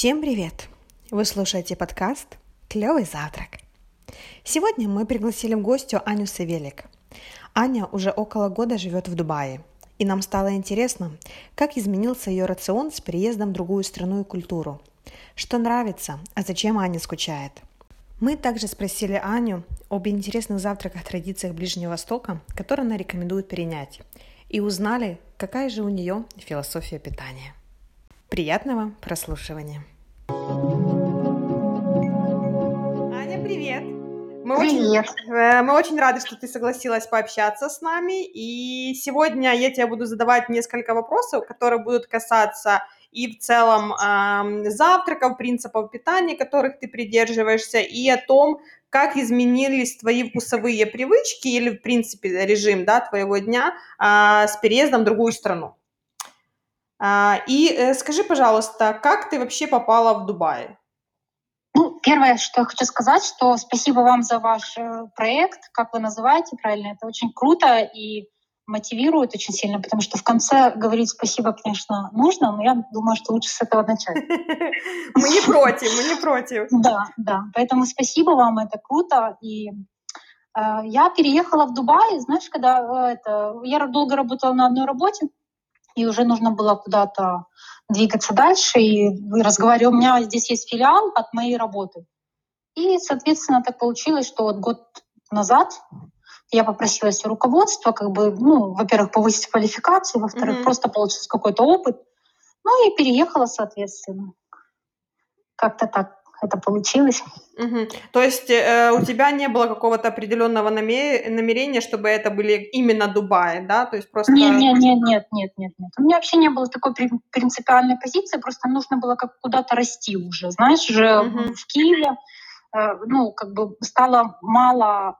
Всем привет! Вы слушаете подкаст «Клевый завтрак». Сегодня мы пригласили в гостю Аню Савелик. Аня уже около года живет в Дубае, и нам стало интересно, как изменился ее рацион с переездом в другую страну и культуру. Что нравится, а зачем Аня скучает. Мы также спросили Аню об интересных завтраках традициях Ближнего Востока, которые она рекомендует перенять, и узнали, какая же у нее философия питания. Приятного прослушивания. Аня, привет! Мы Привет! Очень, э, мы очень рады, что ты согласилась пообщаться с нами. И сегодня я тебе буду задавать несколько вопросов, которые будут касаться и в целом э, завтраков, принципов питания, которых ты придерживаешься, и о том, как изменились твои вкусовые привычки или, в принципе, режим да, твоего дня э, с переездом в другую страну. А, и э, скажи, пожалуйста, как ты вообще попала в Дубай? Ну, первое, что я хочу сказать, что спасибо вам за ваш э, проект, как вы называете правильно, это очень круто и мотивирует очень сильно, потому что в конце говорить спасибо, конечно, нужно, но я думаю, что лучше с этого начать. Мы не против, мы не против. Да, да. Поэтому спасибо вам, это круто. И э, я переехала в Дубай, знаешь, когда это, я долго работала на одной работе, и уже нужно было куда-то двигаться дальше. И разговариваю, у меня здесь есть филиал от моей работы. И, соответственно, так получилось, что вот год назад я попросила себе руководство, как бы, ну, во-первых, повысить квалификацию, во-вторых, mm-hmm. просто получить какой-то опыт. Ну и переехала, соответственно. Как-то так это получилось. Угу. То есть э, у тебя не было какого-то определенного намерения, чтобы это были именно Дубаи, да? То есть просто... Нет, нет, нет, нет, нет, нет, нет. У меня вообще не было такой принципиальной позиции, просто нужно было как куда-то расти уже. Знаешь, уже угу. в Киеве, э, ну, как бы стало мало...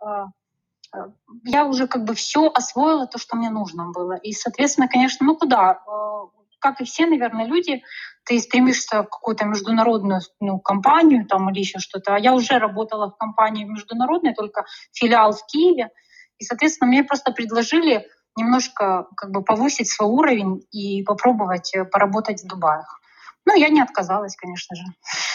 Э, э, я уже как бы все освоила то, что мне нужно было. И, соответственно, конечно, ну куда? Э, как и все, наверное, люди, ты стремишься в какую-то международную ну, компанию там, или еще что-то. А я уже работала в компании международной, только филиал в Киеве. И, соответственно, мне просто предложили немножко как бы повысить свой уровень и попробовать э, поработать в Дубаях. Ну, я не отказалась, конечно же.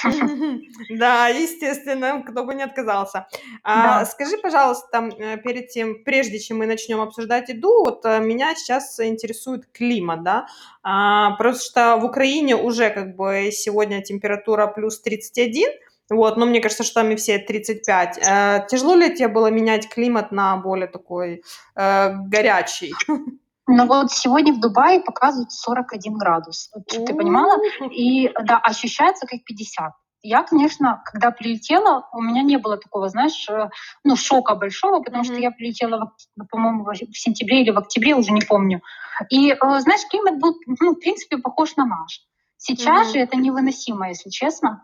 Да, естественно, кто бы не отказался. А. Скажи, пожалуйста, э, перед тем, прежде чем мы начнем обсуждать еду, вот э, меня сейчас интересует климат, да, а, просто в Украине уже как бы сегодня температура плюс 31, вот, но мне кажется, что там и все 35. А, тяжело ли тебе было менять климат на более такой э, горячий? Но вот сегодня в Дубае показывают 41 градус, чтобы ты понимала, и да, ощущается как 50. Я, конечно, когда прилетела, у меня не было такого, знаешь, э, ну, шока большого, потому mm-hmm. что я прилетела, по-моему, в сентябре или в октябре, уже не помню. И, э, знаешь, климат был, ну, в принципе, похож на наш. Сейчас mm-hmm. же это невыносимо, если честно.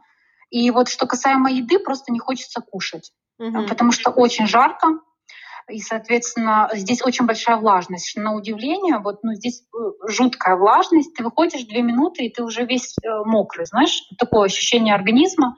И вот что касаемо еды, просто не хочется кушать, mm-hmm. потому что очень жарко, и, соответственно, здесь очень большая влажность. На удивление, вот ну, здесь э, жуткая влажность. Ты выходишь две минуты, и ты уже весь э, мокрый, знаешь, такое ощущение организма.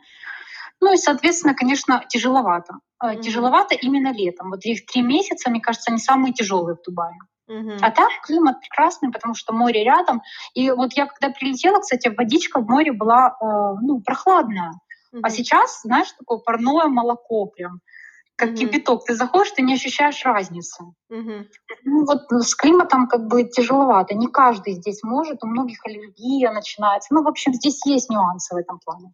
Ну и, соответственно, конечно, тяжеловато. Mm-hmm. Тяжеловато именно летом. Вот их три месяца, мне кажется, они самые тяжелые в Дубае. Uh-huh. А так климат прекрасный, потому что море рядом. И вот я когда прилетела, кстати, водичка в море была э, ну, прохладная. Uh-huh. А сейчас, знаешь, такое парное молоко прям как mm-hmm. кипяток. Ты заходишь, ты не ощущаешь разницы. Mm-hmm. Ну, вот с климатом как бы тяжеловато. Не каждый здесь может, у многих аллергия начинается. Ну, в общем, здесь есть нюансы в этом плане.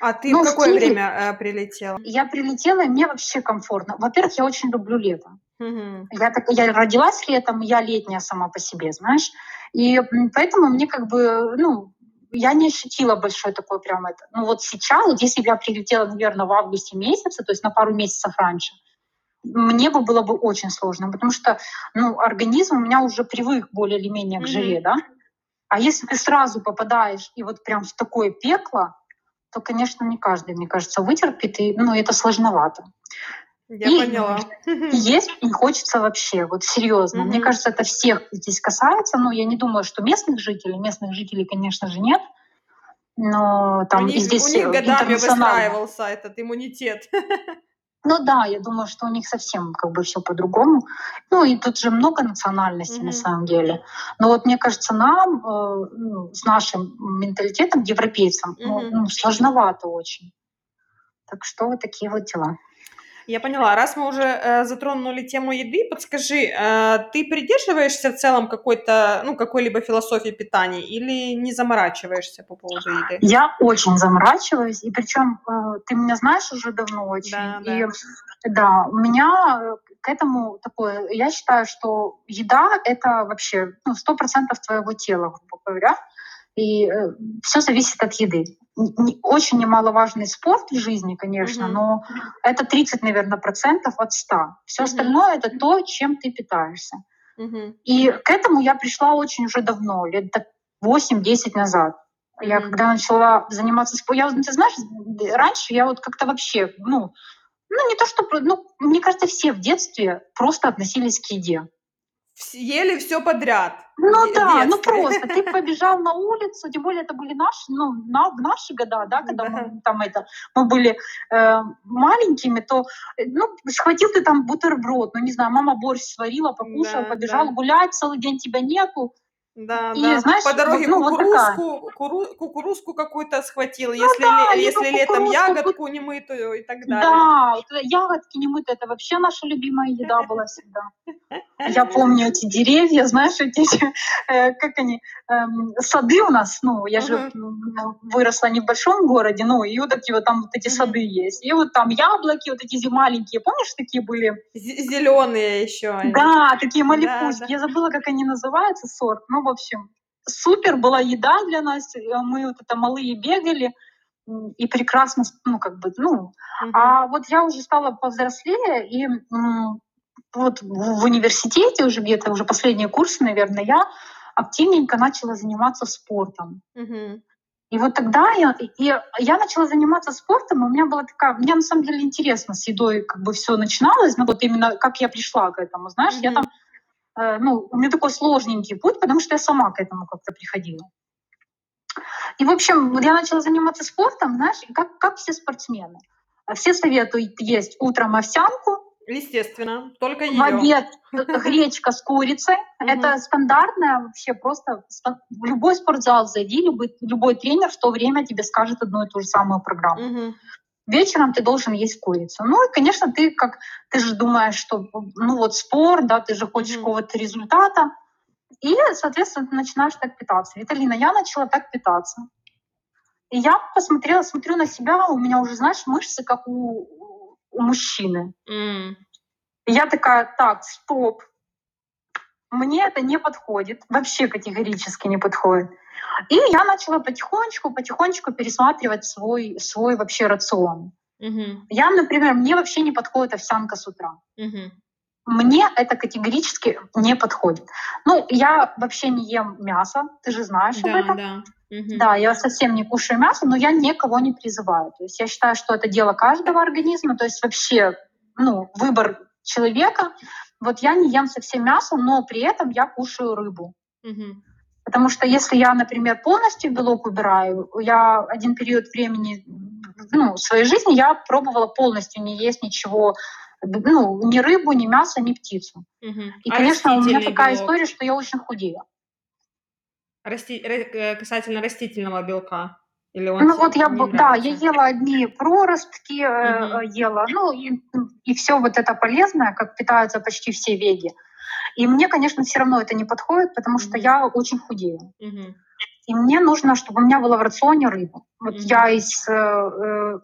А ты Но в какое в Киеве время э, прилетела? Я прилетела, и мне вообще комфортно. Во-первых, я очень люблю лето. Mm-hmm. Я, так, я родилась летом, я летняя сама по себе, знаешь. И поэтому мне как бы, ну, я не ощутила большой такой прям это. Ну вот сейчас, вот если бы я прилетела, наверное, в августе месяце, то есть на пару месяцев раньше, мне бы было бы очень сложно, потому что ну, организм у меня уже привык более или менее к жаре, mm-hmm. да? А если ты сразу попадаешь и вот прям в такое пекло, то, конечно, не каждый, мне кажется, вытерпит, и ну, это сложновато. Я и поняла. Есть не хочется вообще, вот серьезно. Mm-hmm. Мне кажется, это всех здесь касается. Но я не думаю, что местных жителей, местных жителей, конечно же, нет. Но там у них, здесь у них годами выстраивался этот иммунитет. Ну да, я думаю, что у них совсем как бы все по-другому. Ну и тут же много национальностей mm-hmm. на самом деле. Но вот мне кажется, нам э, ну, с нашим менталитетом, европейцам, mm-hmm. ну, сложновато очень. Так что вот такие вот дела. Я поняла. Раз мы уже э, затронули тему еды, подскажи, э, ты придерживаешься в целом какой-то, ну, какой-либо философии питания или не заморачиваешься по поводу еды? Я очень заморачиваюсь, и причем э, ты меня знаешь уже давно очень. Да, и да. да, у меня э, к этому такое, я считаю, что еда это вообще ну, 100% твоего тела, грубо говоря. И э, все зависит от еды очень немаловажный спорт в жизни, конечно, mm-hmm. но это 30, наверное, процентов от 100. Все mm-hmm. остальное это то, чем ты питаешься. Mm-hmm. И к этому я пришла очень уже давно, лет 8-10 назад. Я когда начала заниматься спортом, я, ты знаешь, раньше я вот как-то вообще, ну, ну не то что, ну, мне кажется, все в детстве просто относились к еде ели все подряд. Ну да, ну просто ты побежал на улицу, тем более это были наши, ну на, наши года, да, когда да. мы там это, мы были э, маленькими, то ну схватил ты там бутерброд, ну не знаю, мама борщ сварила, покушал, да, побежал да. гулять, целый день тебя нету, да, и, да. Знаешь, По дороге ну, кукурузку, вот кукуру, кукурузку какую-то схватил, ну, если, да, если летом ягодку немытую и так далее. Да, ягодки немытые, это вообще наша любимая еда была всегда. Я помню эти деревья, знаешь, эти, э, как они, эм, сады у нас, ну, я же выросла не в большом городе, ну, и вот такие вот там вот эти сады есть. И вот там яблоки, вот эти маленькие, помнишь, такие были? Зеленые еще. Да, такие малипуски. Я забыла, как они называются, сорт. Ну, в общем, супер была еда для нас. Мы вот это малые бегали и прекрасно, ну, как бы, ну. Mm-hmm. А вот я уже стала повзрослее, и вот в университете уже где-то, уже последние курсы, наверное, я активненько начала заниматься спортом. Mm-hmm. И вот тогда я, и я начала заниматься спортом, и у меня была такая, мне на самом деле интересно с едой, как бы все начиналось, ну вот именно как я пришла к этому, знаешь, mm-hmm. я там ну, у меня такой сложненький путь, потому что я сама к этому как-то приходила. И, в общем, я начала заниматься спортом, знаешь, как, как все спортсмены. Все советуют есть утром овсянку, Естественно, только ее. В обед гречка с курицей. Это стандартная вообще просто... В любой спортзал зайди, любой, любой тренер в то время тебе скажет одну и ту же самую программу вечером ты должен есть курицу. Ну и, конечно, ты как ты же думаешь, что ну вот спорт, да, ты же хочешь mm-hmm. какого-то результата, и, соответственно, ты начинаешь так питаться. Виталина, я начала так питаться. И я посмотрела, смотрю на себя, у меня уже, знаешь, мышцы как у, у мужчины. Mm. И я такая, так, стоп, мне это не подходит, вообще категорически не подходит. И я начала потихонечку, потихонечку пересматривать свой, свой вообще рацион. Угу. Я, например, мне вообще не подходит овсянка с утра. Угу. Мне это категорически не подходит. Ну, я вообще не ем мясо, ты же знаешь да, об этом. Да. Угу. Да, я совсем не кушаю мясо, но я никого не призываю. То есть я считаю, что это дело каждого организма, то есть вообще ну, выбор человека. Вот я не ем совсем мясо, но при этом я кушаю рыбу. Угу. Потому что если я, например, полностью белок убираю, я один период времени ну, своей жизни я пробовала полностью не есть ничего, ну, ни рыбу, ни мясо, ни птицу. Угу. И, а конечно, у меня такая белок? история, что я очень худею. Расти... Э, касательно растительного белка. Или он ну вот я, да, я ела одни проростки, угу. ела, ну и, и все вот это полезное, как питаются почти все веги. И мне, конечно, все равно это не подходит, потому что я очень худею. И мне нужно, чтобы у меня было в рационе рыба. Вот я из э, э,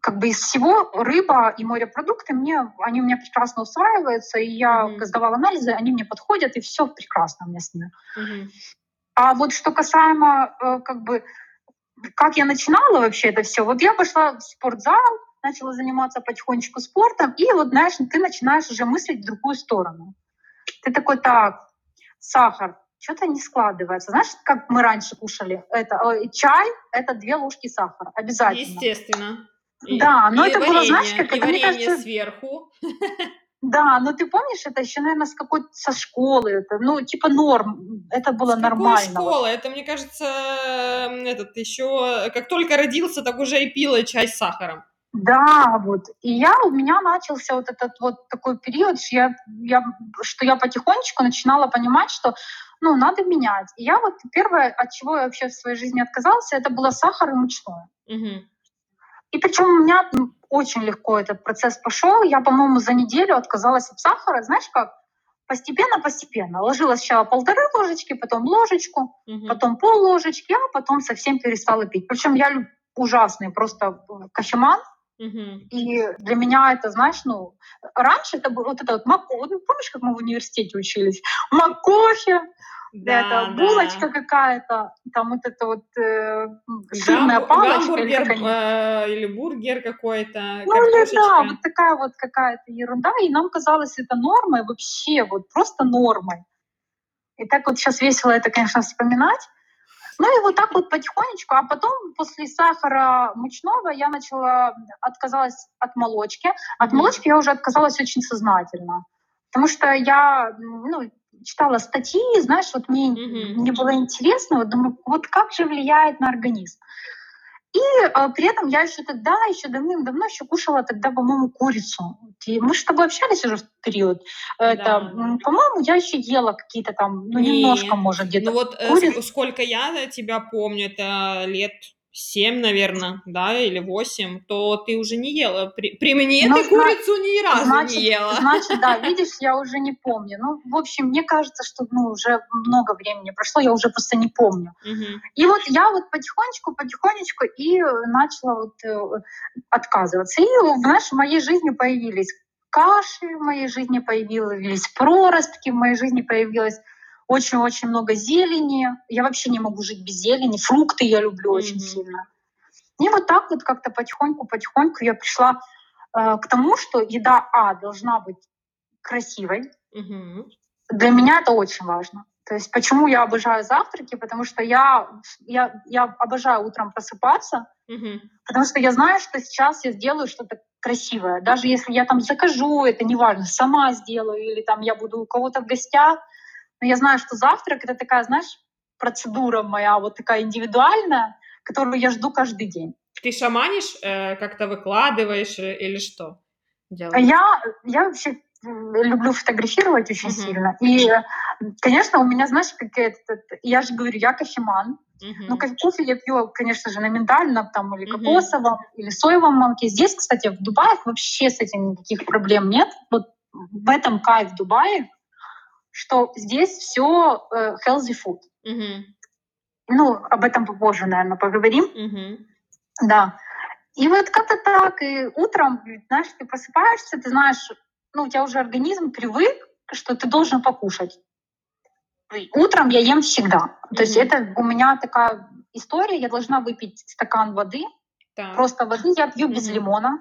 как бы из всего рыба и морепродукты мне они у меня прекрасно усваиваются, и я mm-hmm. сдавала анализы, они мне подходят, и все прекрасно у меня с ними. Mm-hmm. А вот что касаемо э, как бы как я начинала вообще это все, вот я пошла в спортзал, начала заниматься потихонечку спортом, и вот знаешь, ты начинаешь уже мыслить в другую сторону. Ты такой, так, сахар, что-то не складывается. Знаешь, как мы раньше кушали? Это э, чай, это две ложки сахара, обязательно. Естественно. Да, но и это варенье, было, знаешь, как и это, мне кажется... сверху. Да, но ты помнишь, это еще, наверное, с какой-то со школы, это, ну, типа норм, это было с нормально. Школы? Это, мне кажется, этот еще, как только родился, так уже и пила чай с сахаром. Да, вот. И я, у меня начался вот этот вот такой период, что я, я, что я потихонечку начинала понимать, что ну, надо менять. И я вот первое, от чего я вообще в своей жизни отказалась, это было сахар и мучное. Мгм. И причем у меня очень легко этот процесс пошел. Я, по-моему, за неделю отказалась от сахара. Знаешь как? Постепенно-постепенно. Ложила сначала полторы ложечки, потом ложечку, Мгм. потом пол ложечки, а потом совсем перестала пить. Причем я ужасный просто э, кофеман. Мгм. И для меня это, знаешь, ну, раньше это было вот это вот мак... вот помнишь, как мы в университете учились? Мак кофе, Да, это да. булочка какая-то, там вот это вот э, сырная Гам- палочка. или Гамбургер они- э, или бургер какой-то, Ну или да, вот такая вот какая-то ерунда, и нам казалось это нормой, вообще вот просто нормой. И так вот сейчас весело это, конечно, вспоминать. Ну и вот так вот потихонечку, а потом после сахара мучного я начала, отказалась от молочки. От молочки я уже отказалась очень сознательно, потому что я ну, читала статьи, знаешь, вот мне, Мгм. мне было интересно, вот думаю, вот как же влияет на организм. И а, при этом я еще тогда, еще давным-давно еще кушала тогда, по-моему, курицу. И мы же с тобой общались уже в период. Это, Да. по-моему, я еще ела какие-то там, ну, немножко, Нет. может, где-то. Ну вот э, куриц. ск- сколько я тебя помню, это лет семь, наверное, да, или восемь, то ты уже не ела. При, при мне Ну, ты курицу ни разу значит, не ела. Значит, да, видишь, я уже не помню. Ну, в общем, мне кажется, что ну, уже много времени прошло, я уже просто не помню. Мгм. И вот я вот потихонечку, потихонечку и э, начала вот э, отказываться. И, знаешь, в моей жизни появились каши, в моей жизни появились проростки, в моей жизни появилось очень-очень много зелени. Я вообще не могу жить без зелени. Фрукты я люблю очень Мгм. сильно. И вот так вот как-то потихоньку-потихоньку я пришла э, к тому, что еда А должна быть красивой. Мгм. Для меня это очень важно. То есть почему я обожаю завтраки? Потому что я, я, я обожаю утром просыпаться, Мгм. потому что я знаю, что сейчас я сделаю что-то красивое. Даже если я там закажу, это неважно, сама сделаю или там я буду у кого-то в гостях. Но я знаю, что завтрак — это такая, знаешь, процедура моя вот такая индивидуальная, которую я жду каждый день. Ты шаманишь, э, как-то выкладываешь э, или что А делаешь? Я, я вообще люблю фотографировать очень Мгм. сильно. И, э, конечно, у меня, знаешь, какая-то... Я же говорю, я кофеман. Мгм. Ну, ко- кофе я пью, конечно же, на миндальном там, или кокосовом, или соевом молоке. Здесь, кстати, в Дубае вообще с этим никаких проблем нет. Вот в этом кайф Дубае, что здесь все healthy food. Мгм. Ну, об этом попозже, наверное, поговорим. Мгм. Да. И вот как-то так, и утром, знаешь, ты просыпаешься, ты знаешь, ну, у тебя уже организм привык, что ты должен покушать. Утром я ем всегда. То есть это у меня такая история, я должна выпить стакан воды, Так. просто воды я пью без Мгм. лимона.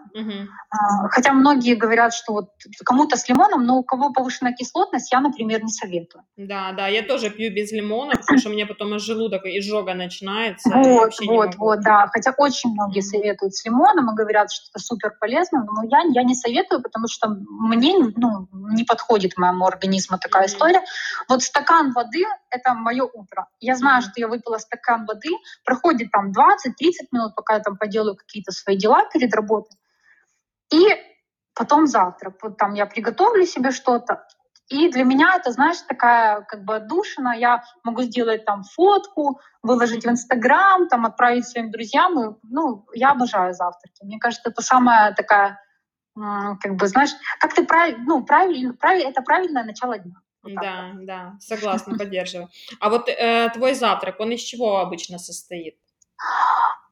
А, Хотя многие говорят, что вот кому-то с лимоном, но у кого повышенная кислотность, я, например, не советую. Да, да, я тоже пью без лимона, потому что у меня потом желудок изжога начинается. и Вот, вообще не вот, могу. вот, да. Хотя очень многие советуют с лимоном и говорят, что это супер полезно, но я, я не советую, потому что мне ну, не подходит моему организму такая Мгм. история. Вот стакан воды — это мое утро. Я знаю, Мгм. что я выпила стакан воды, проходит там 20-30 минут, пока я там поделаю какие-то свои дела перед работой. И потом завтрак. Вот там я приготовлю себе что-то. И для меня это, знаешь, такая как бы отдушина. Я могу сделать там фотку, выложить в Инстаграм, там отправить своим друзьям. И, ну, я обожаю завтраки. Мне кажется, это самая такая, как бы, знаешь, как ты правильно, ну, правильно, правильно, это правильное начало дня. Вот Да, да, согласна, поддерживаю. А вот э, твой завтрак, он из чего обычно состоит?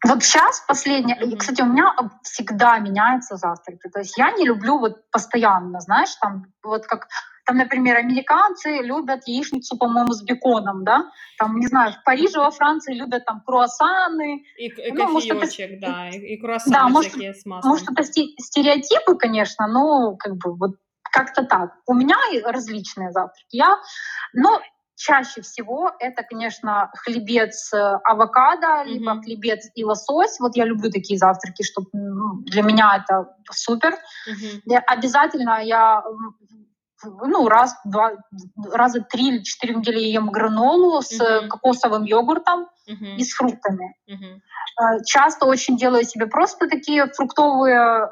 Вот сейчас последнее, Мгм. кстати, у меня всегда меняются завтраки. То есть я не люблю вот постоянно, знаешь, там вот как там, например, американцы любят яичницу, по-моему, с беконом, да? Там, не знаю, в Париже, во Франции любят там круассаны. И, и Ну, может, это кофеечек, да, и, и круассаны Да, может, всякие с маслом. может, это сте- стереотипы, конечно, но как бы вот как-то так. У меня различные завтраки. Я, но чаще всего это, конечно, хлебец э, авокадо, либо Мгм. хлебец и лосось. Вот я люблю такие завтраки, что для меня это супер. Я- обязательно я ну, раз, два, раза три или четыре в неделю я ем гранолу с Мгм. кокосовым йогуртом Мгм. и с фруктами. Э, Часто очень делаю себе просто такие фруктовые,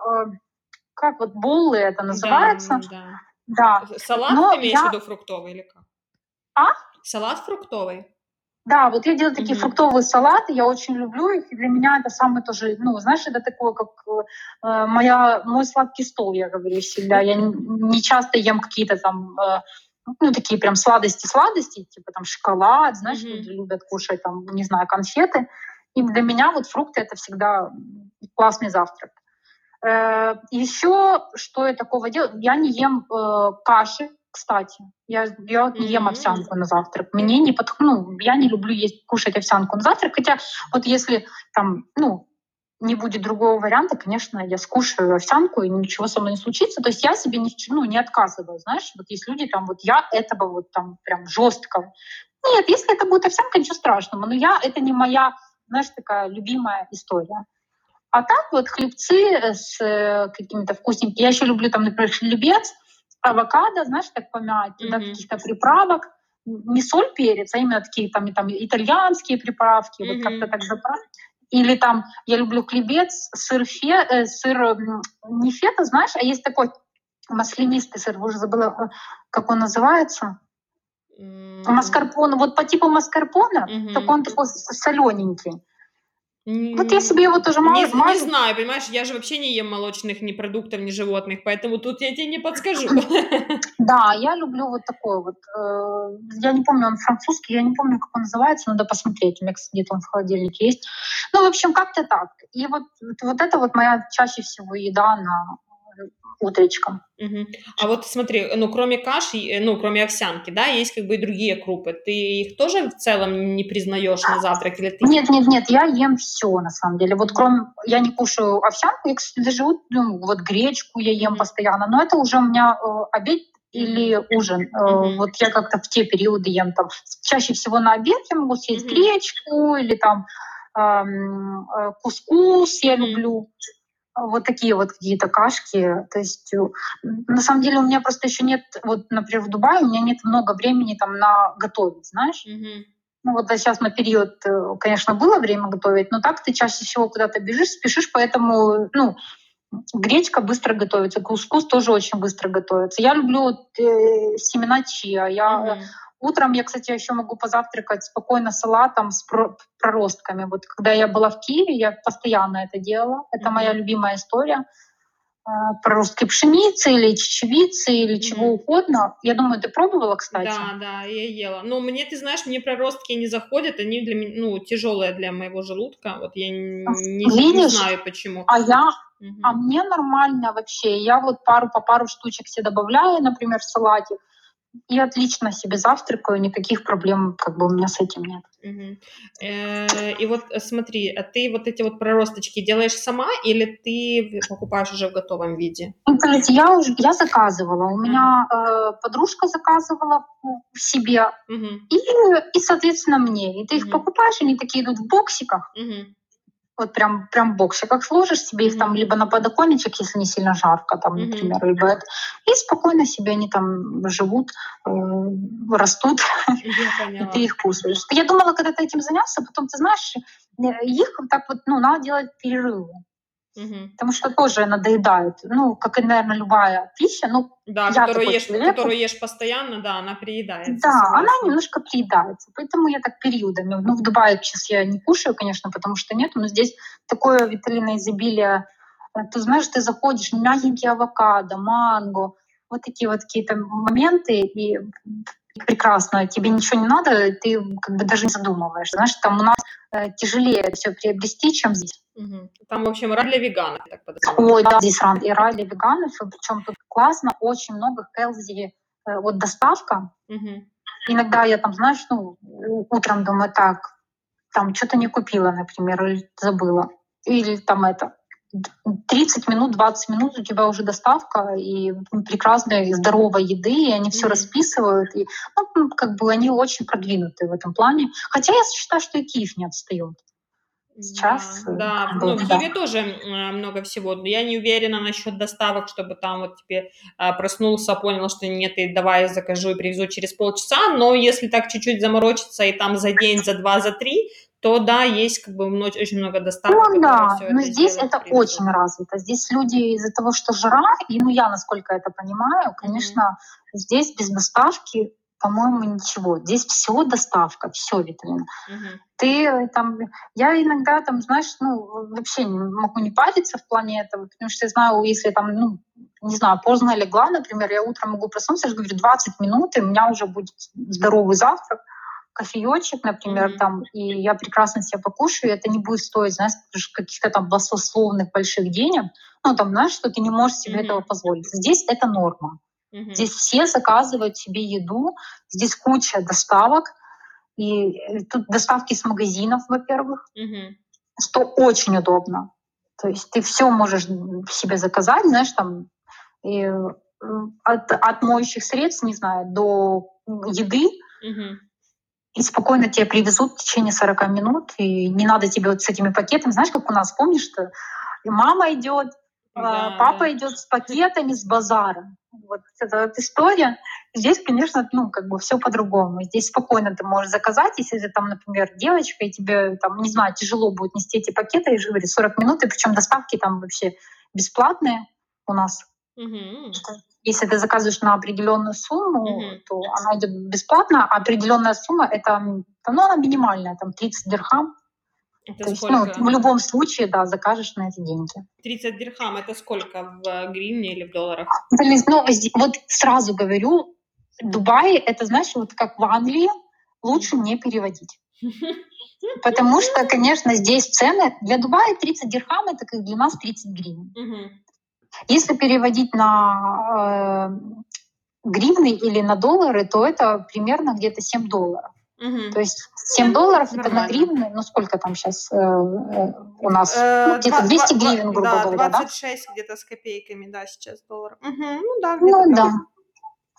как вот боллы это называется. Да, Да, да. Салат Но ты имеешь в я- виду фруктовый или как? А? Салат фруктовый? да, вот я делаю такие Мгм. фруктовые салаты, я очень люблю их, и для меня это самый тоже, ну, знаешь, это такое, как э, моя, мой сладкий стол, я говорю всегда. Я не, не часто ем какие-то там, э, ну, такие прям сладости-сладости, типа там шоколад, знаешь, Мгм. люди любят кушать там, не знаю, конфеты. И для меня вот фрукты это всегда классный завтрак. Э, Еще что я такого делаю? Я не ем э, каши, кстати. Я, я не ем овсянку на завтрак. Мне не под, ну, я не люблю есть, кушать овсянку на завтрак. Хотя вот если там, ну, не будет другого варианта, конечно, я скушаю овсянку, и ничего со мной не случится. То есть я себе не, ну, не отказываю, знаешь. Вот есть люди там, вот я этого вот там прям жестко. Нет, если это будет овсянка, ничего страшного. Но я, это не моя, знаешь, такая любимая история. А так вот хлебцы с э, какими-то вкусненькими. Я еще люблю там, например, хлебец, авокадо, знаешь, так помять, Мгм. каких-то приправок. Не соль, перец, а именно такие там, там итальянские приправки, вот Мгм. как-то так заправить. Или там я люблю хлебец, сыр, фе, э, сыр не фета, знаешь, а есть такой маслянистый сыр, уже забыла, э, как он называется. М. Маскарпоне, вот по типу маскарпоне, Мгм. только он такой солененький. Вот я себе его тоже Не, мажу. не знаю, понимаешь, я же вообще не ем молочных ни продуктов, ни животных, поэтому тут я тебе не подскажу. Да, я люблю вот такой вот. э, я не помню, он французский, я не помню, как он называется, надо посмотреть. У меня, кстати, где-то он в холодильнике есть. Ну, в общем, как-то так. И вот, вот, это вот моя чаще всего еда на утречком. Мгм. А вот смотри, ну, кроме каши, ну, кроме овсянки, да, есть как бы и другие крупы. Ты их тоже в целом не признаешь на завтрак или ты? Нет, нет, нет, я ем все на самом деле. Вот кроме, я не кушаю овсянку, я, кстати, даже вот, ну, вот гречку я ем постоянно, но это уже у меня э, обед или ужин. Мгм. Вот я как-то в те периоды ем там. Чаще всего на обед я могу съесть Мгм. гречку или там эм, э, кускус я люблю. Вот такие вот какие-то кашки. То есть э, на самом деле у меня просто еще нет, вот, например, в Дубае у меня нет много времени там на готовить, знаешь. Мгм. Ну вот сейчас на период, э, конечно, было время готовить, но так ты чаще всего куда-то бежишь, спешишь, поэтому, ну, гречка быстро готовится, кускус тоже очень быстро готовится. Я люблю вот, э, семена чиа. Я, Мгм. Утром я, кстати, еще могу позавтракать спокойно салатом с про- проростками. Вот когда я была в Киеве, я постоянно это делала. Это моя любимая история. Э, Проростки пшеницы или чечевицы или чего угодно. Я думаю, ты пробовала, кстати? Да, да, я ела. Но мне, ты знаешь, мне проростки не заходят, они для меня, ну, тяжелые для моего желудка. Вот я не, не Видишь? знаю почему. А я Мгм. А мне нормально вообще. Я вот пару по пару штучек себе добавляю, например, в салате, и отлично себе завтракаю, никаких проблем как бы у меня с этим нет. Э, И вот э, смотри, а ты вот эти вот проросточки делаешь сама или ты покупаешь уже в готовом виде? Ну, то есть я уже я заказывала. У меня э, подружка заказывала ну, себе и, и, соответственно, мне. И ты их покупаешь, они такие идут в боксиках. Вот прям, прям в боксиках сложишь себе их там либо на подоконничек, если не сильно жарко, там, например, либо это. И спокойно себе они там живут, э, растут. И ты их кушаешь. Я думала, когда ты этим занялся, потом, ты знаешь, э, их так вот, ну, надо делать перерывы, Мгм. потому что тоже надоедает. Ну, как и, наверное, любая пища, ну, Да, Я которую ешь, человек. которую ешь постоянно, да, она приедается. да, она немножко приедается. Поэтому я так периодами. Ну, в Дубае сейчас я не кушаю, конечно, потому что нету, но здесь такое виталина изобилие. Э, Ты знаешь, ты заходишь, мягенькие авокадо, манго, вот такие вот какие-то моменты, и прекрасно, тебе ничего не надо, ты как бы даже не задумываешь. Знаешь, там у нас э, тяжелее все приобрести, чем здесь. Там, в общем, рай для веганов, так. Ой, да, здесь ран и рай для веганов, причем тут классно, очень много Хелзи, э, вот доставка. Мгм. Иногда я там, знаешь, ну, утром думаю, так, там что-то не купила, например, или забыла. Или там это, 30 минут, 20 минут у тебя уже доставка и прекрасной здоровой еды, и они все расписывают. И, ну, как бы они очень продвинуты в этом плане. Хотя я считаю, что и Киев не отстает. Сейчас, да, да. ну, в Киеве тоже много всего. Я не уверена насчет доставок, чтобы там вот тебе а, проснулся, понял, что нет, и давай я закажу и привезу через полчаса, но если так чуть-чуть заморочиться и там за день, за два, за три, то да, есть как бы очень много доставок. Ну да, но здесь это привезут. очень развито. Здесь люди из-за того, что жара, и ну я, насколько это понимаю, конечно, mm-hmm. здесь без доставки по-моему, ничего. Здесь все доставка, все, Виталина. Угу. Ты там, я иногда там, знаешь, ну, вообще не могу не париться в плане этого, потому что я знаю, если там, ну, не знаю, поздно легла, например, я утром могу проснуться, я говорю, 20 минут, и у меня уже будет здоровый завтрак, кофеечек, например, mm-hmm. там, и я прекрасно себя покушаю, это не будет стоить, знаешь, каких-то там баслословных больших денег, ну, там, знаешь, что ты не можешь себе mm-hmm. этого позволить. Здесь это норма. Угу. Здесь все заказывают себе еду, здесь куча доставок, и э, тут доставки с магазинов, во-первых, угу. что очень удобно. То есть ты все можешь себе заказать, знаешь, там и э, от, от моющих средств, не знаю, до еды, угу. И спокойно тебе привезут в течение 40 минут, и не надо тебе вот с этими пакетами, знаешь, как у нас, помнишь, что мама идет, да, папа идет с пакетами с базара. Вот эта вот история. Здесь, конечно, ну, как бы все по-другому. Здесь спокойно ты можешь заказать, если ты там, например, девочка, и тебе, там, не знаю, тяжело будет нести эти пакеты, и говорю, 40 минут, и причем доставки там вообще бесплатные у нас. Mm-hmm. Если ты заказываешь на определенную сумму, mm-hmm. то она идет бесплатно, а определенная сумма это, ну, она минимальная, там 30 дирхам. Это То сколько? Есть, ну, в любом случае, да, закажешь на эти деньги. 30 дирхам это сколько в гривне или в долларах? Блин, ну, вот сразу говорю, Дубай, это, знаешь, вот как в Англии, лучше не переводить. Потому что, конечно, здесь цены для Дубая 30 дирхам, это как для нас 30 гривен. Если переводить на э, гривны или на доллары, то это примерно где-то 7 долларов. Угу. То есть 7 долларов это на гривны, ну сколько там сейчас э, э у нас? Э, ну, где-то 200 2, гривен, грубо да, говоря, 26 да? где-то с копейками, да, сейчас долларов. Угу. Ну да, Ну так. да.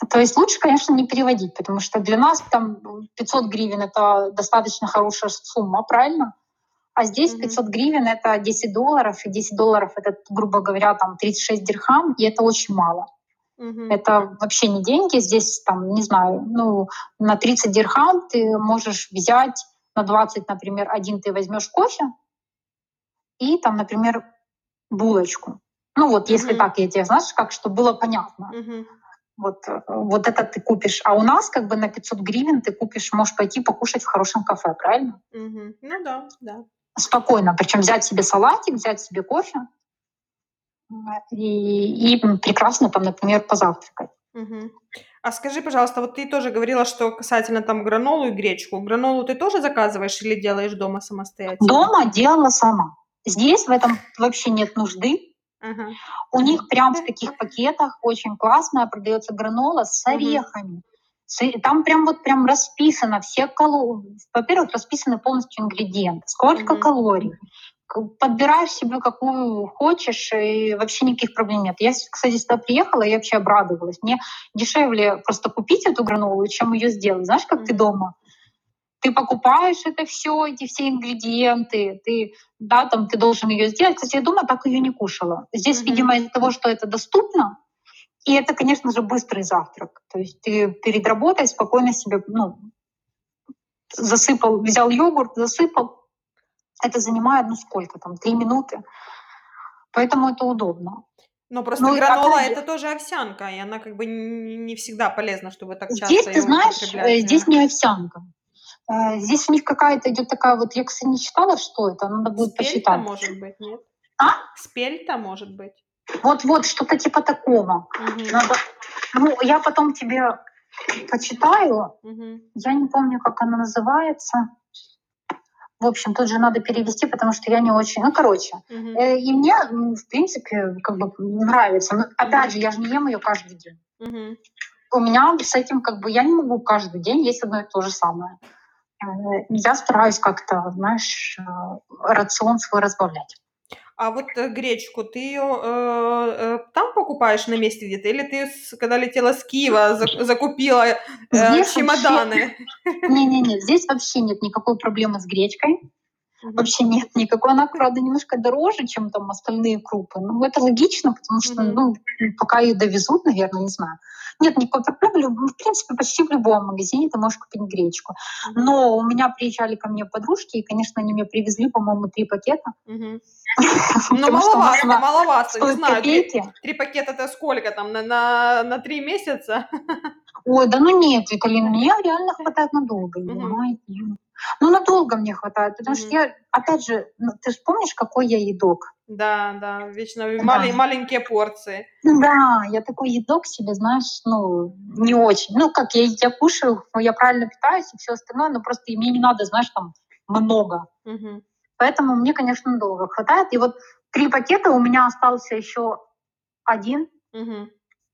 То есть лучше, конечно, не переводить, потому что для нас там 500 гривен это достаточно хорошая сумма, правильно? А здесь mm 500 гривен это 10 долларов, и 10 долларов это, грубо говоря, там 36 дирхам, и это очень мало. Угу. Это вообще не деньги. Здесь, там, не знаю, ну, на 30 дирхам ты можешь взять, на 20, например, один ты возьмешь кофе и там, например, булочку. Ну вот, если так, я тебе, знаешь, как, чтобы было понятно. Угу. Вот, вот это ты купишь. А у нас как бы на 500 гривен ты купишь, можешь пойти покушать в хорошем кафе, правильно? Угу. Ну да, да. Спокойно. Причем взять себе салатик, взять себе кофе и, и прекрасно там, например, позавтракать. Угу. А скажи, пожалуйста, вот ты тоже говорила, что касательно там гранолу и гречку. Гранолу ты тоже заказываешь или делаешь дома самостоятельно? Дома делала сама. Здесь в этом вообще нет нужды. Uh-huh. У них прям в таких пакетах очень классная продается гранола с орехами. Там прям вот прям расписано все калории. Во-первых, расписаны полностью ингредиенты. Сколько uh-huh. калорий, подбираешь себе какую хочешь, и вообще никаких проблем нет. Я, кстати, сюда приехала, и вообще обрадовалась. Мне дешевле просто купить эту гранолу, чем ее сделать. Знаешь, как mm-hmm. ты дома? Ты покупаешь это все, эти все ингредиенты, ты, да, там, ты должен ее сделать. Кстати, я дома так ее не кушала. Здесь, mm-hmm. видимо, из-за того, что это доступно, и это, конечно же, быстрый завтрак. То есть ты перед работой спокойно себе, ну, засыпал, взял йогурт, засыпал, это занимает, ну сколько там, три минуты. Поэтому это удобно. Но просто ну, гранола опять... это тоже овсянка, и она как бы не всегда полезна, чтобы так часто Здесь, ты знаешь, э, здесь не овсянка. Э, здесь у них какая-то идет такая вот, я, кстати, не читала, что это, надо будет Спельта, почитать. может быть, нет? А? Спельта, может быть. Вот-вот, что-то типа такого. Угу. Надо... Ну, я потом тебе почитаю. Угу. Я не помню, как она называется. В общем, тут же надо перевести, потому что я не очень... Ну, короче. Uh-huh. И мне, в принципе, как бы нравится. Но, опять же, я же не ем ее каждый день. Uh-huh. У меня с этим как бы... Я не могу каждый день есть одно и то же самое. Э, я стараюсь как-то, знаешь, э, рацион свой разбавлять. А вот э, гречку, ты ее э, э, там покупаешь на месте где-то? Или ты, когда летела с Киева, за, закупила э, чемоданы? Не-не-не, здесь вообще нет никакой проблемы с гречкой. Вообще нет никакой. Она, правда, немножко дороже, чем там остальные крупы. Ну, это логично, потому что, ну, пока ее довезут, наверное, не знаю. Нет никакой проблемы. В принципе, почти в любом магазине ты можешь купить гречку. Но у меня приезжали ко мне подружки, и, конечно, они мне привезли, по-моему, три пакета. Ну, маловато, маловато, не знаю. Три пакета это сколько там, на, на, три месяца? Ой, да ну нет, Виталина, мне реально хватает надолго, Ну, надолго мне хватает, потому что я, опять же, ну, ты же помнишь, какой я едок? Да, да, вечно да. Малень, маленькие порции. Да, я такой едок себе, знаешь, ну, не очень. Ну, как, я, я кушаю, я правильно питаюсь и все остальное, но просто мне не надо, знаешь, там, много. Угу. Поэтому мне, конечно, долго хватает. И вот три пакета, у меня остался еще один. Угу.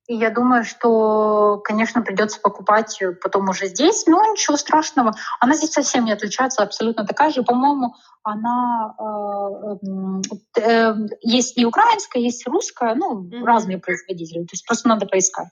И я думаю, что, конечно, придется покупать потом уже здесь. Но ничего страшного. Она здесь совсем не отличается, абсолютно такая же. По-моему, она э, э, есть и украинская, есть и русская, ну, mm-hmm. разные производители. То есть просто надо поискать.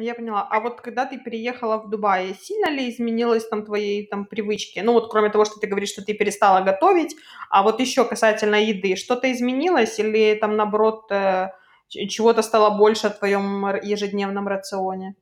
Я поняла. А вот когда ты переехала в Дубай, сильно ли изменилось там твои там привычки? Ну вот кроме того, что ты говоришь, что ты перестала готовить, а вот еще касательно еды, что-то изменилось или там наоборот э, чего-то стало больше в твоем ежедневном рационе?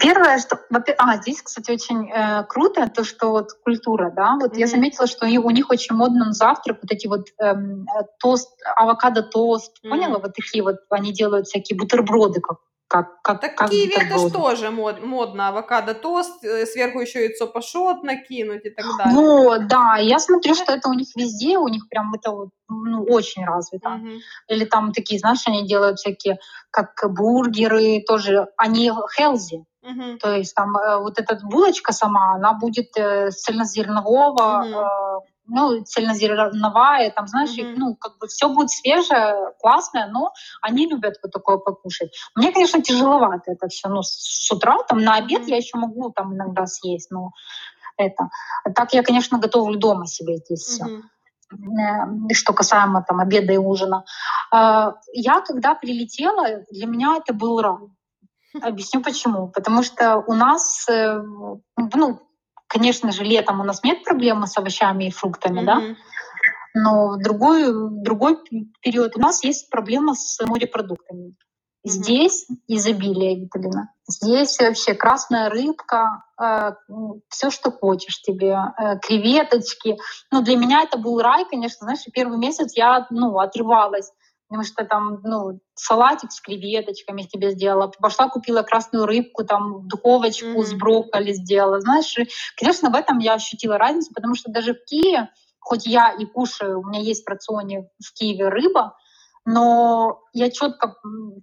Первое, что... А, здесь, кстати, очень э, круто, то, что вот культура, да, вот mm-hmm. я заметила, что у них очень модно на завтрак вот эти вот эм, тост, авокадо-тост, mm-hmm. поняла? Вот такие вот, они делают всякие бутерброды, как как, как, так как Киеве это же тоже мод, модно, авокадо тост, э, сверху еще яйцо пашот накинуть и так далее. Вот, да, я смотрю, что это у них везде, у них прям это вот, ну, очень развито. Угу. Или там такие, знаешь, они делают всякие, как бургеры, тоже, они healthy. Угу. То есть там э, вот эта булочка сама, она будет э, цельнозернового, угу ну, цельнозерновая, там, знаешь, mm-hmm. ну, как бы все будет свежее, классное, но они любят вот такое покушать. Мне, конечно, тяжеловато это все, ну, с утра, там, на обед mm-hmm. я еще могу там иногда съесть, но это. Так я, конечно, готовлю дома себе здесь все. Mm-hmm. Что касаемо там обеда и ужина. А, я, когда прилетела, для меня это был рай. Объясню почему. Потому что у нас, э, ну, Конечно же, летом у нас нет проблемы с овощами и фруктами, mm-hmm. да, но в другой, в другой период у нас есть проблема с морепродуктами. Здесь изобилие витамина. Здесь вообще красная рыбка, э, все, что хочешь тебе, э, креветочки. Ну, для меня это был рай, конечно, знаешь, первый месяц я, ну, отрывалась потому что там, ну, салатик с креветочками тебе сделала, пошла купила красную рыбку, там, духовочку mm-hmm. с брокколи сделала, знаешь, и, конечно, в этом я ощутила разницу, потому что даже в Киеве, хоть я и кушаю, у меня есть в рационе в Киеве рыба, но я четко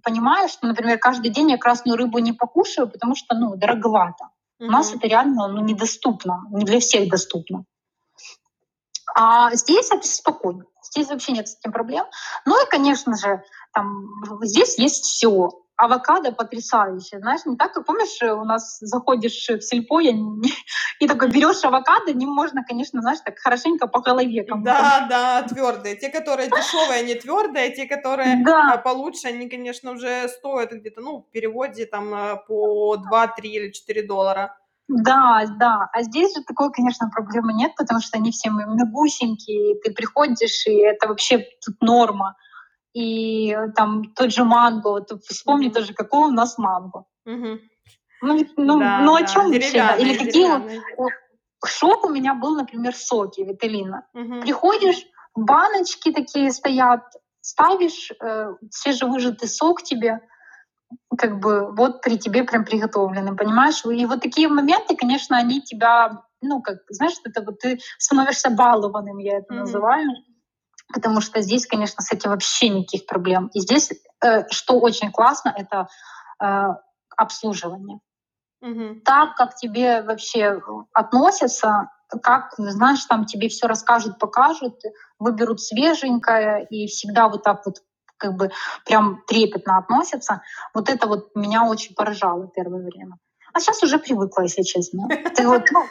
понимаю, что, например, каждый день я красную рыбу не покушаю, потому что, ну, дороговато. Mm-hmm. У нас это реально, ну, недоступно, не для всех доступно. А здесь это спокойно. Здесь вообще нет с этим проблем. Ну и, конечно же, там, здесь есть все. Авокадо потрясающе. Знаешь, не так, как помнишь, у нас заходишь в сельпо, я не, и такой берешь авокадо, не можно, конечно, знаешь, так хорошенько по голове. Да, да, твердые. Те, которые дешевые, они твердые, те, которые да. А, получше, они, конечно, уже стоят где-то, ну, в переводе там э, по 2, 3 или 4 доллара. Да, да. А здесь же такой, конечно, проблемы нет, потому что они все многусенькие, ты приходишь, и это вообще тут норма. И там тот же манго, вот вспомни mm-hmm. тоже, какой у нас манго. Mm-hmm. Ну, ну, да, ну о чем да. вообще? Или какие... Шок у меня был, например, соки, Виталина. Угу. Приходишь, баночки такие стоят, ставишь э, свежевыжатый сок тебе, как бы вот при тебе прям приготовленным, понимаешь? И вот такие моменты, конечно, они тебя, ну, как, знаешь, это вот ты становишься балованным, я это mm-hmm. называю. Потому что здесь, конечно, с этим вообще никаких проблем. И здесь, э, что очень классно, это э, обслуживание. Mm-hmm. Так, как тебе вообще относятся, как, знаешь, там тебе все расскажут, покажут, выберут свеженькое, и всегда вот так вот как бы прям трепетно относятся. Вот это вот меня очень поражало первое время. А сейчас уже привыкла, если честно. Ты вот, ну,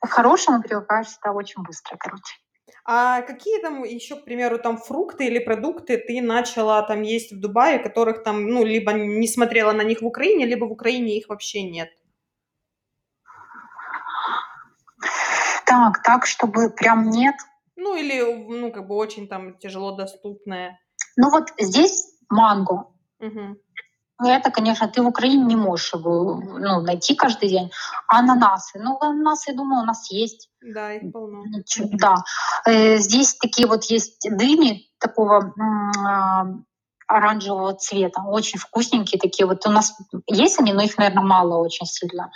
к хорошему привыкаешь всегда очень быстро, короче. А какие там еще, к примеру, там фрукты или продукты ты начала там есть в Дубае, которых там, ну, либо не смотрела на них в Украине, либо в Украине их вообще нет? Так, так, чтобы прям нет. Ну, или, ну, как бы очень там тяжело доступное. Ну, вот здесь манго. Угу. Это, конечно, ты в Украине не можешь его ну, найти каждый день. Ананасы, ну, ананасы, думаю, у нас есть. Да, их полно. Да. Э, здесь такие вот есть дыни такого а, оранжевого цвета, очень вкусненькие такие. Вот у нас есть они, но их, наверное, мало очень сильно.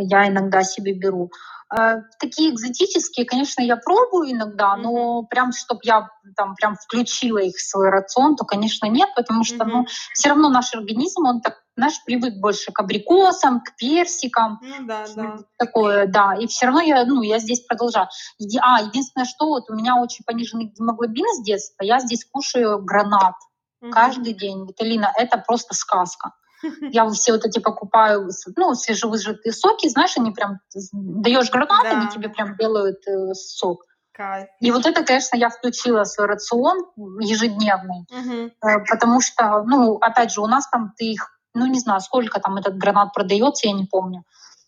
Я иногда себе беру. Э, такие экзотические, конечно, я пробую иногда, но прям, чтобы я там прям включила их в свой рацион, то, конечно, нет, потому что, ну, все равно наш организм, он так, знаешь, привык больше к абрикосам, к персикам. Ну да, да. Такое, да. И все равно я, ну, я здесь продолжаю. А, единственное, что вот у меня очень пониженный гемоглобин с детства, я здесь кушаю гранат mm-hmm. каждый день. Виталина, это просто сказка. Я все вот эти покупаю, ну, свежевыжатые соки, знаешь, они прям, даешь гранат, да. они тебе прям делают э, сок. Кайф. И вот это, конечно, я включила в свой рацион ежедневный, угу. потому что, ну, опять же, у нас там ты их, ну, не знаю, сколько там этот гранат продается, я не помню.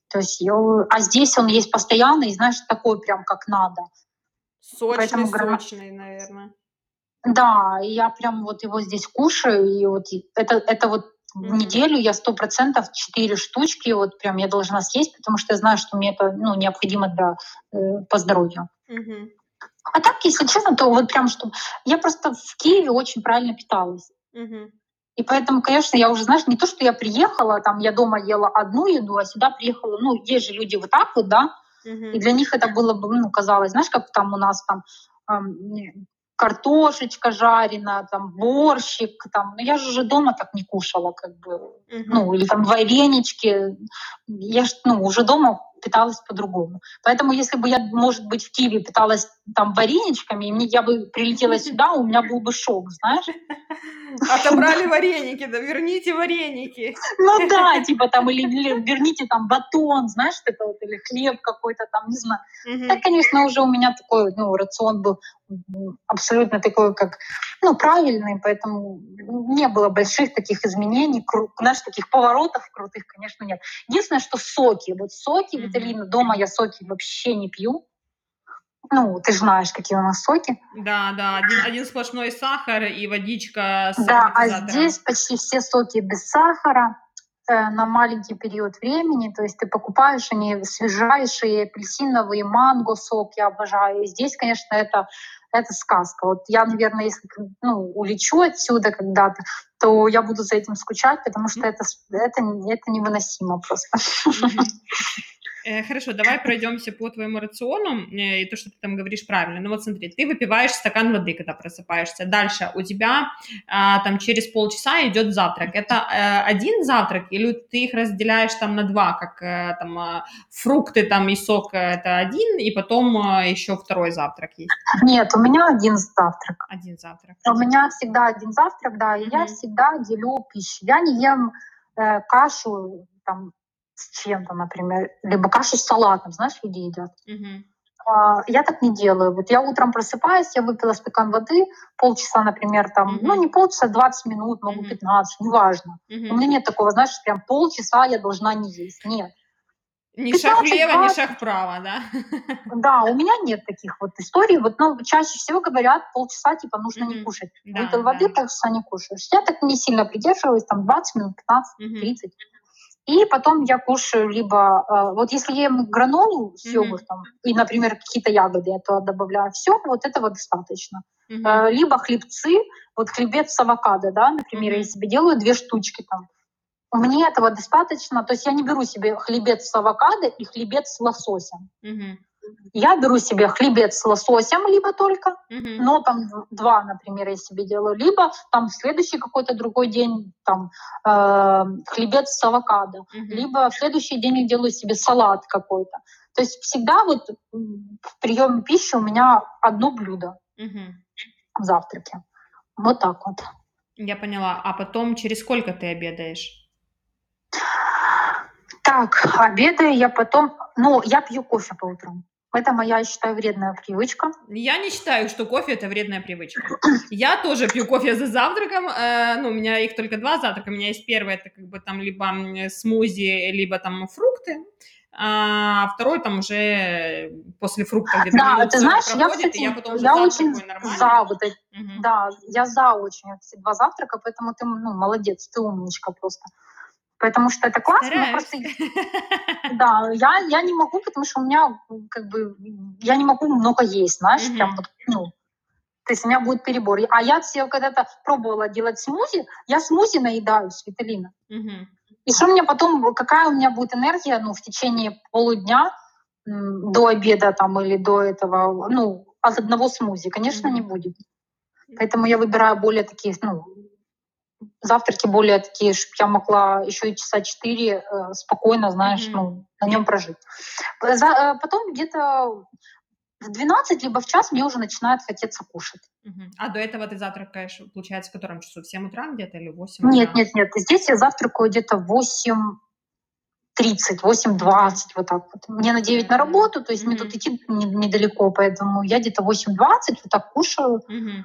То есть, я, а здесь он есть постоянно, и знаешь, такой прям как надо. Сочный, Поэтому гранат... сочный, наверное. Да, я прям вот его здесь кушаю, и вот это, это вот в неделю я сто процентов четыре штучки вот прям я должна съесть, потому что я знаю, что мне это ну, необходимо для, э, по здоровью. Mm-hmm. А так, если честно, то вот прям что... Я просто в Киеве очень правильно питалась. Mm-hmm. И поэтому, конечно, я уже, знаешь, не то, что я приехала, там, я дома ела одну еду, а сюда приехала, ну, есть же люди вот так вот, да, mm-hmm. и для них это было бы, ну, казалось, знаешь, как там у нас там картошечка жареная, там борщик, там, ну я же уже дома так не кушала, как бы, uh-huh. ну или там варенички, я ж, ну уже дома питалась по-другому. Поэтому если бы я, может быть, в Киеве питалась там вареничками, и мне, я бы прилетела сюда, у меня был бы шок, знаешь. Отобрали вареники, да верните вареники. Ну да, типа там, или, или верните там батон, знаешь, это вот, или хлеб какой-то там, не знаю. Угу. Так, конечно, уже у меня такой, ну, рацион был абсолютно такой, как, ну, правильный, поэтому не было больших таких изменений, кру, знаешь, таких поворотов крутых, конечно, нет. Единственное, что соки, вот соки, Виталина, дома я соки вообще не пью, ну, ты же знаешь, какие у нас соки. Да, да, один, один сплошной сахар и водичка с Да, а здесь почти все соки без сахара э, на маленький период времени, то есть ты покупаешь они свежайшие, апельсиновые, манго сок, я обожаю. И здесь, конечно, это это сказка. Вот я, наверное, если ну, улечу отсюда когда-то, то я буду за этим скучать, потому что это, это, это невыносимо просто. Э, хорошо, давай пройдемся по твоему рациону э, и то, что ты там говоришь правильно. Ну вот смотри, ты выпиваешь стакан воды, когда просыпаешься. Дальше у тебя а, там через полчаса идет завтрак. Это а, один завтрак или ты их разделяешь там на два, как там а, фрукты там и сок это один, и потом еще второй завтрак есть? Нет, у меня один завтрак. Один завтрак. У меня всегда один завтрак, да, и mm-hmm. я всегда делю пищу. Я не ем э, кашу там с чем-то, например, либо кашу с салатом, знаешь, люди едят. Uh-huh. А, я так не делаю. Вот я утром просыпаюсь, я выпила стакан воды, полчаса, например, там, uh-huh. ну не полчаса, 20 минут, могу uh-huh. 15, неважно. Uh-huh. У меня нет такого, знаешь, прям полчаса я должна не есть. Нет. Ни шаг влево, ни шаг вправо, да? Да, у меня нет таких вот историй. Вот, ну, чаще всего говорят, полчаса, типа, нужно mm-hmm. не кушать. Да, Выпил да. воды, полчаса не кушаешь. Я так не сильно придерживаюсь, там, 20 минут, 15, mm-hmm. 30. И потом я кушаю либо, э, вот если я ем гранолу с йогуртом, mm-hmm. и, например, какие-то ягоды, я то добавляю, все, вот этого достаточно. Mm-hmm. Либо хлебцы, вот хлебец с авокадо, да, например, mm-hmm. я себе делаю две штучки там. Мне этого достаточно, то есть я не беру себе хлебец с авокадо и хлебец с лососем. Mm-hmm. Я беру себе хлебец с лососем, либо только, mm-hmm. но там два, например, я себе делаю, либо там в следующий какой-то другой день там э, хлебец с авокадо, mm-hmm. либо в следующий день я делаю себе салат какой-то. То есть всегда вот в приеме пищи у меня одно блюдо mm-hmm. в завтраке. Вот так вот. Я поняла. А потом через сколько ты обедаешь? Так, обедаю я потом, ну, я пью кофе по утрам. Это моя, я считаю, вредная привычка. Я не считаю, что кофе это вредная привычка. Я тоже пью кофе за завтраком. Э, ну, у меня их только два завтрака. У меня есть первый, это как бы там либо смузи, либо там фрукты. а второй там уже после фрукта где-то Да, ты знаешь, я, кстати, я, потом я очень за вот эти, угу. да, я за очень эти два завтрака, поэтому ты, ну, молодец, ты умничка просто. Потому что это классно, но просто... Да, я, я не могу, потому что у меня как бы... Я не могу много есть, знаешь, mm прям вот, ну... То есть у меня будет перебор. А я все когда-то пробовала делать смузи, я смузи наедаюсь, Виталина. mm И что мне потом, какая у меня будет энергия, ну, в течение полудня до обеда там или до этого, ну, от одного смузи, конечно, mm не будет. Поэтому я выбираю более такие, ну, завтраки более такие, чтобы я могла еще и часа четыре э, спокойно, знаешь, mm-hmm. ну, на нем прожить. За, э, потом где-то в 12 либо в час мне уже начинает хотеться кушать. Uh-huh. А до этого ты завтракаешь, получается, в котором часу? В 7 утра где-то или в 8 утра? Нет, нет, нет. Здесь я завтракаю где-то в 8 30, 8.20, вот так вот. Мне на 9 на работу, то есть mm-hmm. мне тут идти недалеко, поэтому я где-то 8.20 вот так кушаю. Mm-hmm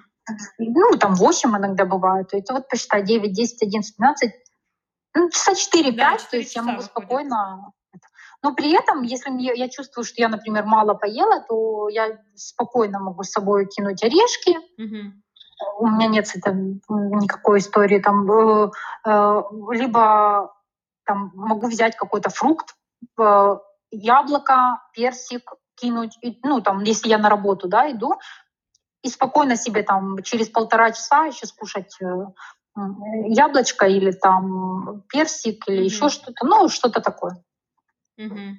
ну, там 8 иногда бывает. Это вот посчитай 9, 10, 11, 12, ну, часа 4-5, да, то есть я могу спокойно... Но при этом, если мне, я чувствую, что я, например, мало поела, то я спокойно могу с собой кинуть орешки. Угу. У меня нет там, никакой истории. Там, э, э, либо там, могу взять какой-то фрукт, э, яблоко, персик кинуть. Ну, там, если я на работу да, иду, и спокойно себе там через полтора часа еще скушать э, яблочко или там персик или mm-hmm. еще что-то, ну что-то такое. Mm-hmm.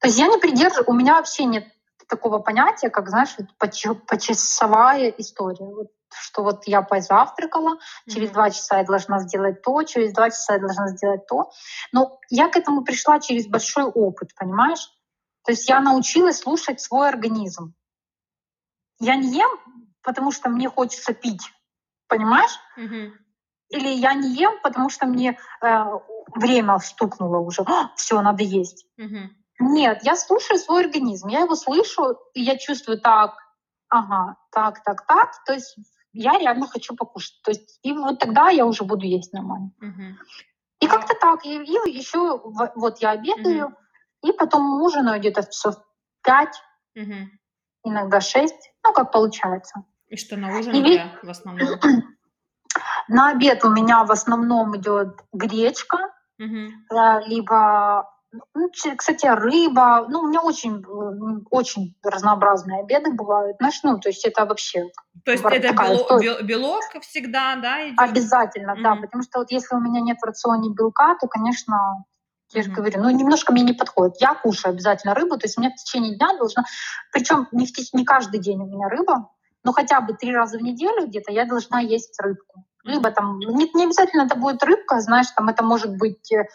То есть я не придерживаю, у меня вообще нет такого понятия, как, знаешь, почасовая история. Вот, что вот я позавтракала, mm-hmm. через два часа я должна сделать то, через два часа я должна сделать то. Но я к этому пришла через большой опыт, понимаешь? То есть я научилась слушать свой организм я не ем, потому что мне хочется пить, понимаешь? Mm-hmm. Или я не ем, потому что мне э, время стукнуло уже, все, надо есть. Mm-hmm. Нет, я слушаю свой организм, я его слышу, и я чувствую так, ага, так, так, так. То есть я реально хочу покушать. То есть и вот тогда я уже буду есть нормально. Mm-hmm. И а... как-то так. И, и еще вот я обедаю, mm-hmm. и потом ужинаю где-то в часов пять. Mm-hmm иногда 6, ну, как получается. И что на ужин и ведь... в основном? На обед у меня в основном идет гречка, угу. либо, ну, кстати, рыба. Ну, у меня очень, очень разнообразные обеды бывают. Знаешь, ну, то есть это вообще... То есть это белок, белок всегда, да, идет? Обязательно, угу. да, потому что вот если у меня нет в рационе белка, то, конечно, я же говорю, ну немножко мне не подходит. Я кушаю обязательно рыбу, то есть у меня в течение дня должна, причем не, в теч... не каждый день у меня рыба, но хотя бы три раза в неделю где-то я должна есть рыбку. Либо там, не, не обязательно это будет рыбка, знаешь, там это может быть э,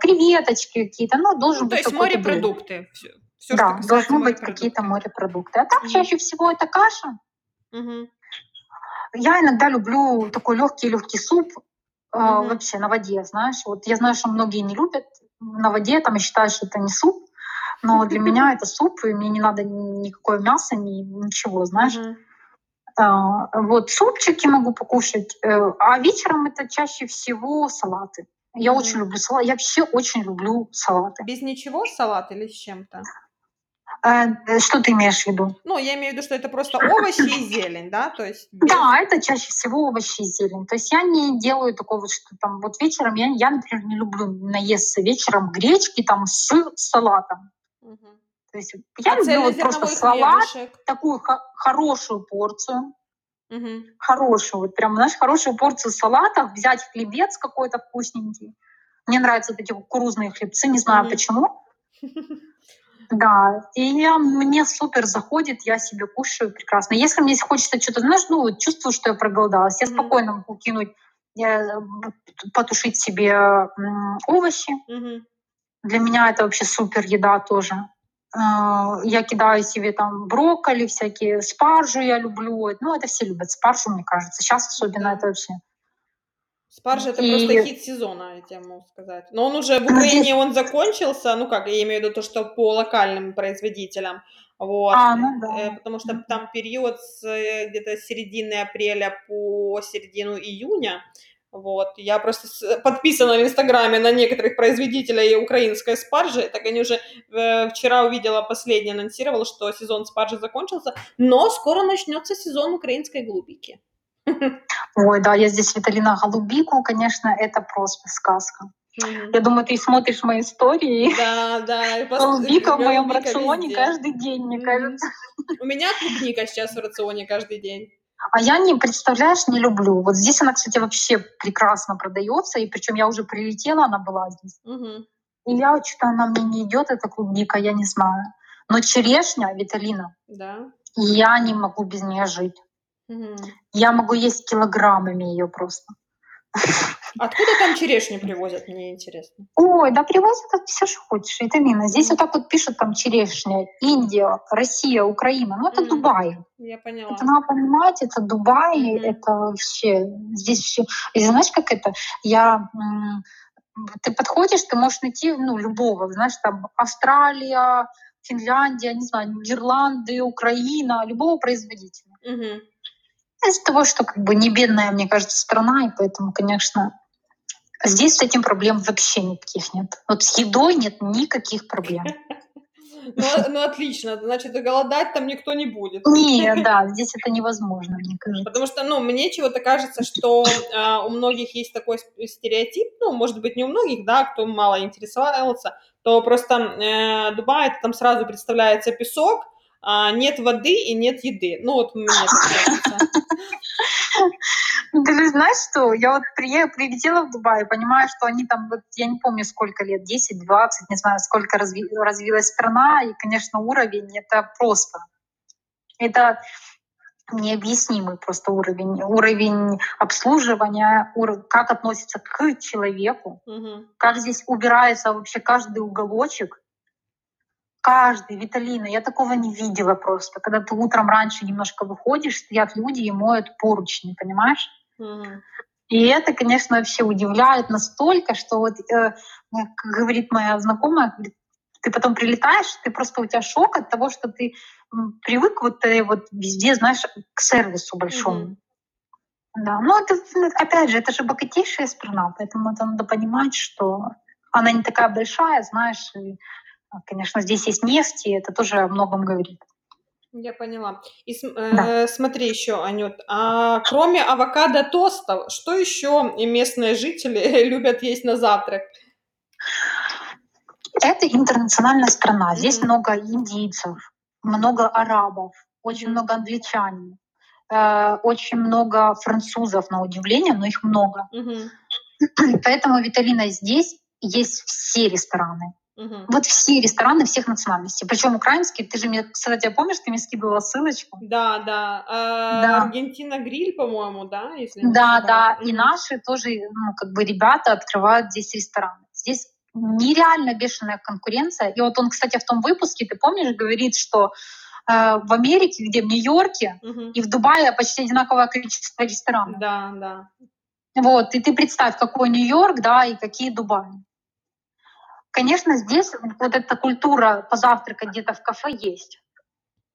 креветочки какие-то, ну должен ну, быть То есть морепродукты. Все, все, да, должны быть какие-то морепродукты. А так mm чаще всего это каша. mm Я иногда люблю такой легкий-легкий суп, mm вообще на воде, знаешь. Вот я знаю, что многие не любят на воде, там, и считают, что это не суп. Но для меня это суп, и мне не надо никакое мясо, ни, ничего, знаешь. А, вот супчики могу покушать, э, а вечером это чаще всего салаты. Я mm очень люблю салат. Я вообще очень люблю салаты. Без ничего салат или с чем-то? Э, что ты имеешь в виду? Ну, я имею в виду, что это просто овощи и зелень, да? То есть без... Да, это чаще всего овощи и зелень. То есть я не делаю такого, что там вот вечером, я, я например, не люблю наесться вечером гречки там с салатом. Угу. То есть я а люблю вот просто салат, хлебушек. такую хорошую порцию. Угу. Хорошую, вот прям, знаешь, хорошую порцию салата, взять хлебец какой-то вкусненький. Мне нравятся вот эти кукурузные хлебцы, не знаю угу. почему. Да, и я, мне супер заходит, я себе кушаю прекрасно. Если мне хочется что-то, знаешь, ну, чувствую, что я проголодалась, я mm-hmm. спокойно могу кинуть, я, потушить себе овощи. Mm-hmm. Для меня это вообще супер еда тоже. А, я кидаю себе там брокколи всякие, спаржу я люблю. Ну, это все любят спаржу, мне кажется. Сейчас особенно это вообще Спаржа это и... просто хит сезона, я тебе могу сказать. Но он уже в Украине он закончился, ну как, я имею в виду то, что по локальным производителям. Вот. А, ну да. Э, потому что там период с э, где-то середины апреля по середину июня. Вот, я просто подписана в Инстаграме на некоторых производителей украинской спаржи, так они уже э, вчера увидела последний, анонсировал, что сезон спаржи закончился, но скоро начнется сезон украинской голубики. Ой, да, я здесь Виталина Голубику, конечно, это просто сказка. Mm-hmm. Я думаю, ты смотришь мои истории. Да, да. Голубика в моем рационе везде. каждый день, мне mm-hmm. кажется. У меня клубника сейчас в рационе каждый день. А я не, представляешь, не люблю. Вот здесь она, кстати, вообще прекрасно продается, и причем я уже прилетела, она была здесь. Угу. И я что-то она мне не идет, эта клубника, я не знаю. Но черешня, Виталина, да. я не могу без нее жить. Угу. Я могу есть килограммами ее просто. Откуда там черешню привозят, мне интересно? Ой, да привозят все, что хочешь, витамины. Здесь вот так вот пишут там черешня, Индия, Россия, Украина. Ну, это mm. Дубай. Я поняла. Это надо понимать, это Дубай, mm. это вообще, здесь все. И знаешь, как это? Я ты подходишь, ты можешь найти ну, любого, знаешь, там Австралия, Финляндия, не знаю, Нидерланды, Украина, любого производителя. Угу. Из-за того, что как бы не бедная, мне кажется, страна, и поэтому, конечно, здесь с этим проблем вообще никаких нет. Вот с едой нет никаких проблем. Ну, ну отлично, значит, голодать там никто не будет. Нет, да, здесь это невозможно, мне кажется. Потому что, ну, мне чего-то кажется, что э, у многих есть такой стереотип, ну, может быть, не у многих, да, кто мало интересовался, то просто э, Дубай, это там сразу представляется песок, а, нет воды и нет еды. Ну вот мне так кажется. Ты же знаешь, что я вот прилетела в Дубай понимаю, что они там, вот, я не помню сколько лет, 10, 20, не знаю, сколько разви, развилась страна, и, конечно, уровень — это просто. Это необъяснимый просто уровень. Уровень обслуживания, ур... как относится к человеку, угу. как здесь убирается вообще каждый уголочек, каждый, Виталина, я такого не видела просто. Когда ты утром раньше немножко выходишь, стоят люди и моют поручни, понимаешь? Mm. И это, конечно, вообще удивляет настолько, что вот, э, как говорит моя знакомая, говорит, ты потом прилетаешь, ты просто у тебя шок от того, что ты привык вот, ты вот везде, знаешь, к сервису большому. Mm-hmm. Да, но это, опять же, это же богатейшая страна, поэтому это надо понимать, что она не такая большая, знаешь, и Конечно, здесь есть нефть, и это тоже о многом говорит. Я поняла. И да. э, смотри еще, Анют, а кроме авокадо тостов, что еще местные жители любят есть на завтрак? Это интернациональная страна. Здесь mm-hmm. много индийцев, много арабов, очень много англичан, э, очень много французов, на удивление, но их много. Mm-hmm. Поэтому, Виталина, здесь есть все рестораны. Угу. Вот все рестораны всех национальностей. Причем украинские. Ты же мне, кстати, помнишь, ты мне скидывала ссылочку? Да, да. А, да. Аргентина гриль, по-моему, да? Если да, да. Угу. И наши тоже, ну, как бы ребята открывают здесь рестораны. Здесь нереально бешеная конкуренция. И вот он, кстати, в том выпуске, ты помнишь, говорит, что э, в Америке, где в Нью-Йорке угу. и в Дубае почти одинаковое количество ресторанов. Да, да. Вот, и ты представь, какой Нью-Йорк, да, и какие Дубаи. Конечно, здесь вот эта культура позавтракать где-то в кафе есть.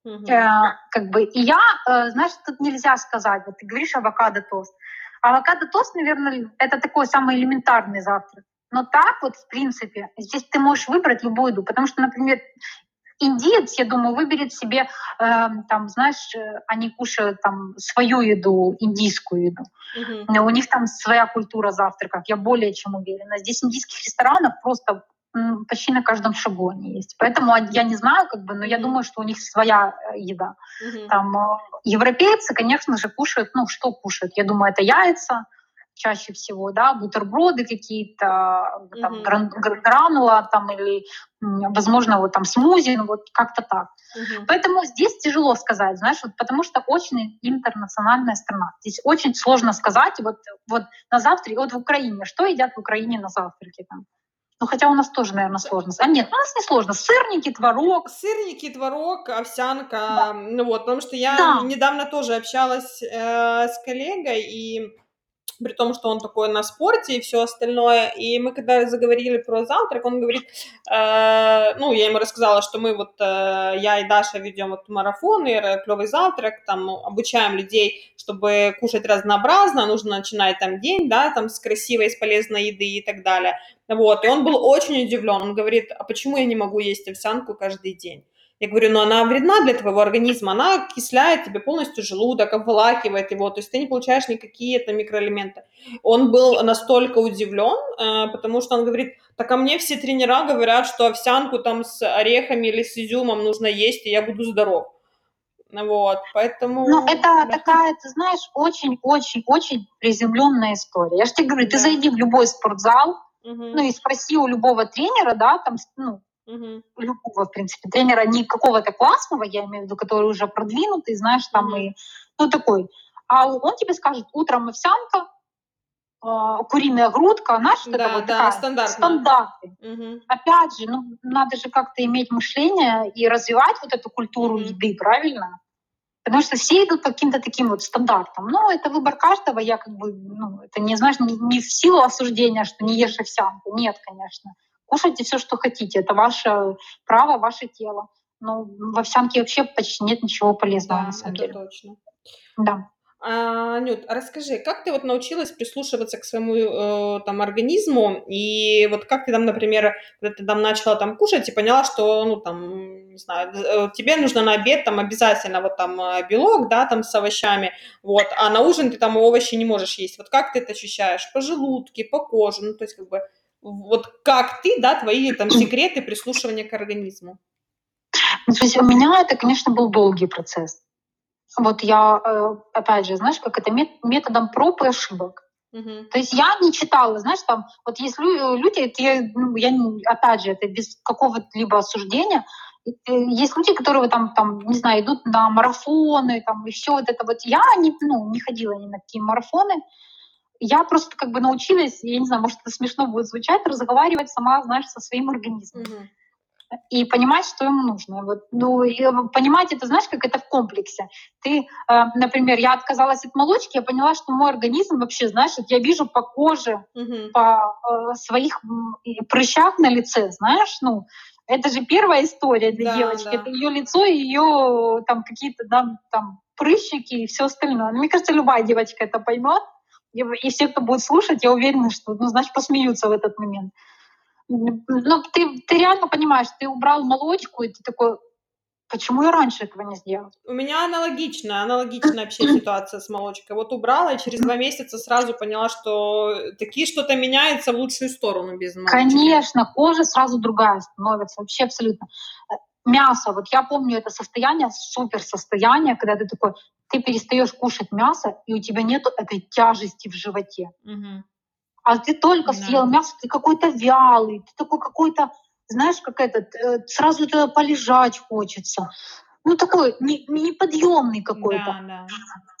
Угу. Э, как бы, и я, э, знаешь, тут нельзя сказать, вот ты говоришь авокадо-тост. Авокадо-тост, наверное, это такой самый элементарный завтрак. Но так вот, в принципе, здесь ты можешь выбрать любую еду, потому что, например, индиец, я думаю, выберет себе, э, там, знаешь, э, они кушают там свою еду, индийскую еду. Uh-huh. У них там своя культура завтраков, я более чем уверена. Здесь индийских ресторанов просто почти на каждом шагу они есть. Поэтому я не знаю, как бы, но я думаю, что у них своя э, еда. Mm-hmm. Там э, европейцы, конечно же, кушают, ну что кушают? Я думаю, это яйца чаще всего, да, бутерброды какие-то, там, mm-hmm. гранула там или, возможно, вот там смузи, ну вот как-то так. Mm-hmm. Поэтому здесь тяжело сказать, знаешь, вот, потому что очень интернациональная страна. Здесь очень сложно сказать, вот, вот на завтра, вот в Украине, что едят в Украине на завтраке там? Ну, хотя у нас тоже, наверное, сложно. А нет, у нас не сложно. Сырники, творог. Сырники, творог, овсянка. Да. Ну вот, потому что я да. недавно тоже общалась э, с коллегой, и при том, что он такой на спорте и все остальное. И мы когда заговорили про завтрак, он говорит, э, ну, я ему рассказала, что мы вот, э, я и Даша ведем вот марафоны, клевый завтрак, там обучаем людей, чтобы кушать разнообразно, нужно начинать там день, да, там с красивой, с полезной еды и так далее. Вот, и он был очень удивлен, он говорит, а почему я не могу есть овсянку каждый день? Я говорю, ну она вредна для твоего организма, она окисляет тебе полностью желудок, обволакивает его, то есть ты не получаешь никакие это микроэлементы. Он был настолько удивлен, э, потому что он говорит, так а мне все тренера говорят, что овсянку там с орехами или с изюмом нужно есть, и я буду здоров. Вот, поэтому... Ну, это такая, ты знаешь, очень-очень-очень приземленная история. Я же тебе говорю, да. ты зайди в любой спортзал, угу. ну и спроси у любого тренера, да, там, ну, Угу. Любого, в принципе, тренера, не какого-то классного, я имею в виду, который уже продвинутый, знаешь, там угу. и, ну, такой. А он тебе скажет, утром овсянка, э, куриная грудка, знаешь, да, это вот да, такая, стандарты. Угу. Опять же, ну, надо же как-то иметь мышление и развивать вот эту культуру угу. еды, правильно? Потому что все идут по каким-то таким вот стандартам. Ну, это выбор каждого. Я как бы, ну, это не, знаешь, не, не в силу осуждения, что не ешь овсянку. Нет, конечно. Кушайте все, что хотите. Это ваше право, ваше тело. Но в овсянке вообще почти нет ничего полезного, да, на самом это деле. точно. Да. А, Нют, а расскажи, как ты вот научилась прислушиваться к своему э, там организму и вот как ты там, например, когда ты там начала там кушать и поняла, что ну там не знаю, э, тебе нужно на обед там обязательно вот там э, белок, да, там с овощами, вот, а на ужин ты там овощи не можешь есть. Вот как ты это ощущаешь? По желудке, по коже, ну то есть как бы вот как ты, да, твои там секреты прислушивания к организму? Ну, есть у меня это, конечно, был долгий процесс. Вот я, э, опять же, знаешь, как это методом проб и ошибок. Uh-huh. То есть я не читала, знаешь, там, вот есть люди, это я, ну, я опять же, это без какого-либо осуждения, э, есть люди, которые там, там, не знаю, идут на марафоны, там, и все вот это вот. Я не, ну, не ходила ни на какие марафоны, я просто как бы научилась, я не знаю, может, это смешно будет звучать, разговаривать сама, знаешь, со своим организмом. Угу. И понимать, что ему нужно. Вот, ну, и понимать это, знаешь, как это в комплексе. Ты, э, например, я отказалась от молочки, я поняла, что мой организм вообще, знаешь, вот я вижу по коже, угу. по э, своих прыщах на лице, знаешь, ну, это же первая история для да, девочки. Да. Это ее лицо, ее там какие-то да, там прыщики и все остальное. Мне кажется, любая девочка это поймет. И все, кто будет слушать, я уверена, что, ну, значит, посмеются в этот момент. Ну, ты, ты реально понимаешь, ты убрал молочку, и ты такой, почему я раньше этого не сделал? У меня аналогичная, аналогичная вообще ситуация с молочкой. Вот убрала, и через два месяца сразу поняла, что такие что-то меняется в лучшую сторону без молочки. Конечно, кожа сразу другая становится, вообще абсолютно мясо, вот я помню это состояние, супер состояние, когда ты такой, ты перестаешь кушать мясо, и у тебя нету этой тяжести в животе. Угу. А ты только да. съел мясо, ты какой-то вялый, ты такой какой-то, знаешь, как этот, э, сразу туда полежать хочется. Ну, такой не, неподъемный какой-то. Да, да.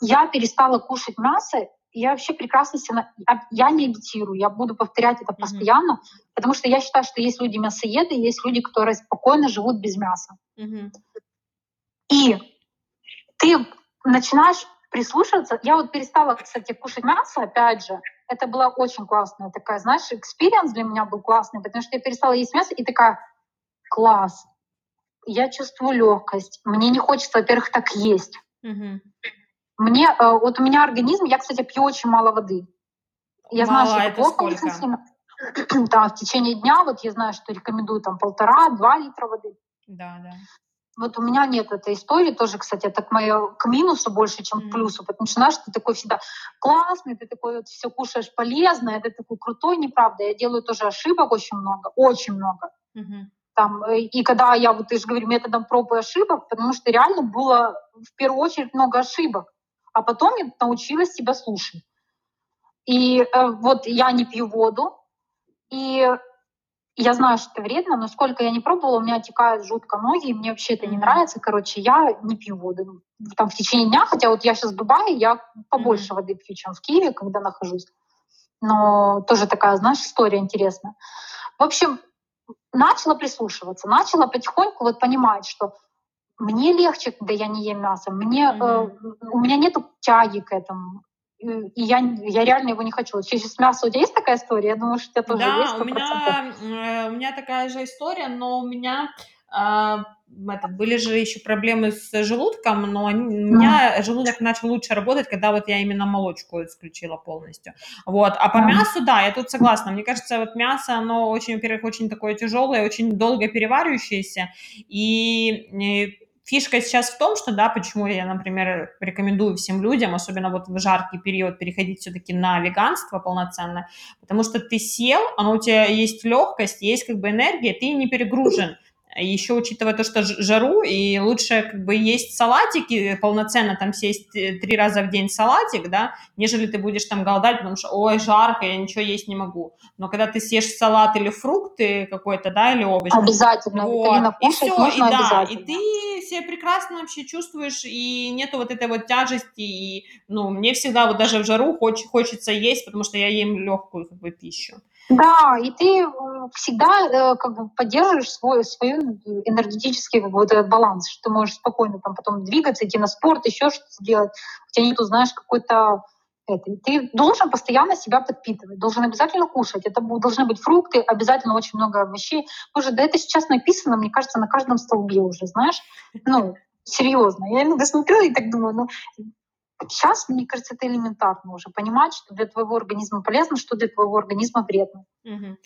Я перестала кушать мясо, я вообще прекрасно себя... Я не медитирую, я буду повторять это постоянно, mm-hmm. потому что я считаю, что есть люди мясоеды, есть люди, которые спокойно живут без мяса. Mm-hmm. И ты начинаешь прислушиваться. Я вот перестала, кстати, кушать мясо, опять же. Это была очень классная такая, знаешь, experience для меня был классный, потому что я перестала есть мясо и такая, класс, я чувствую легкость, мне не хочется, во-первых, так есть. Mm-hmm. Мне, э, вот у меня организм, я, кстати, пью очень мало воды. Я мало, знаю, что это плохо очень сильно. Да, в течение дня, вот я знаю, что рекомендуют там полтора-два литра воды. Да, да. Вот у меня нет этой истории тоже, кстати, это к, моему, к минусу больше, чем mm. к плюсу, потому что, знаешь, ты такой всегда классный, ты такой вот все кушаешь полезное, ты такой крутой, неправда. Я делаю тоже ошибок очень много, очень много. Mm-hmm. Там, э, и когда я, вот ты же говоришь, методом проб и ошибок, потому что реально было в первую очередь много ошибок а потом я научилась себя слушать. И э, вот я не пью воду, и я знаю, что это вредно, но сколько я не пробовала, у меня текают жутко ноги, и мне вообще это не нравится. Короче, я не пью воду там в течение дня, хотя вот я сейчас в Дубае, я побольше воды пью, чем в Киеве, когда нахожусь. Но тоже такая, знаешь, история интересная. В общем, начала прислушиваться, начала потихоньку вот понимать, что мне легче, когда я не ем мясо. Мне, mm-hmm. э, у меня нет тяги к этому. и я, я реально его не хочу. Через мясо у тебя есть такая история? Я думаю, что у тебя тоже да, есть 100%. у меня, э, у меня такая же история, но у меня а, это, были же еще проблемы с желудком, но они, у меня желудок начал лучше работать, когда вот я именно молочку исключила полностью. Вот. А по мясу, да, я тут согласна. Мне кажется, вот мясо, оно очень, во-первых, очень такое тяжелое, очень долго переваривающееся, и, и фишка сейчас в том, что, да, почему я, например, рекомендую всем людям, особенно вот в жаркий период, переходить все-таки на веганство полноценно, потому что ты сел, оно у тебя есть легкость, есть как бы энергия, ты не перегружен, еще учитывая то, что жару, и лучше как бы есть салатики, полноценно там съесть э, три раза в день салатик, да, нежели ты будешь там голодать, потому что, ой, жарко, я ничего есть не могу. Но когда ты съешь салат или фрукты какой-то, да, или овощ. Обязательно, вот, и все, и да, и ты себя прекрасно вообще чувствуешь, и нету вот этой вот тяжести, и, ну, мне всегда вот даже в жару хоч, хочется есть, потому что я ем легкую как бы пищу. Да, и ты всегда э, как бы поддерживаешь свой, свой энергетический бы, этот баланс, что ты можешь спокойно там потом двигаться, идти на спорт, еще что-то делать. У тебя нету, знаешь, какой-то это. Ты должен постоянно себя подпитывать, должен обязательно кушать. Это должны быть фрукты, обязательно очень много овощей. Боже, да это сейчас написано, мне кажется, на каждом столбе уже, знаешь. Ну, серьезно. Я иногда смотрю и так думаю, ну, Сейчас, мне кажется, это элементарно уже понимать, что для твоего организма полезно, что для твоего организма вредно. Угу.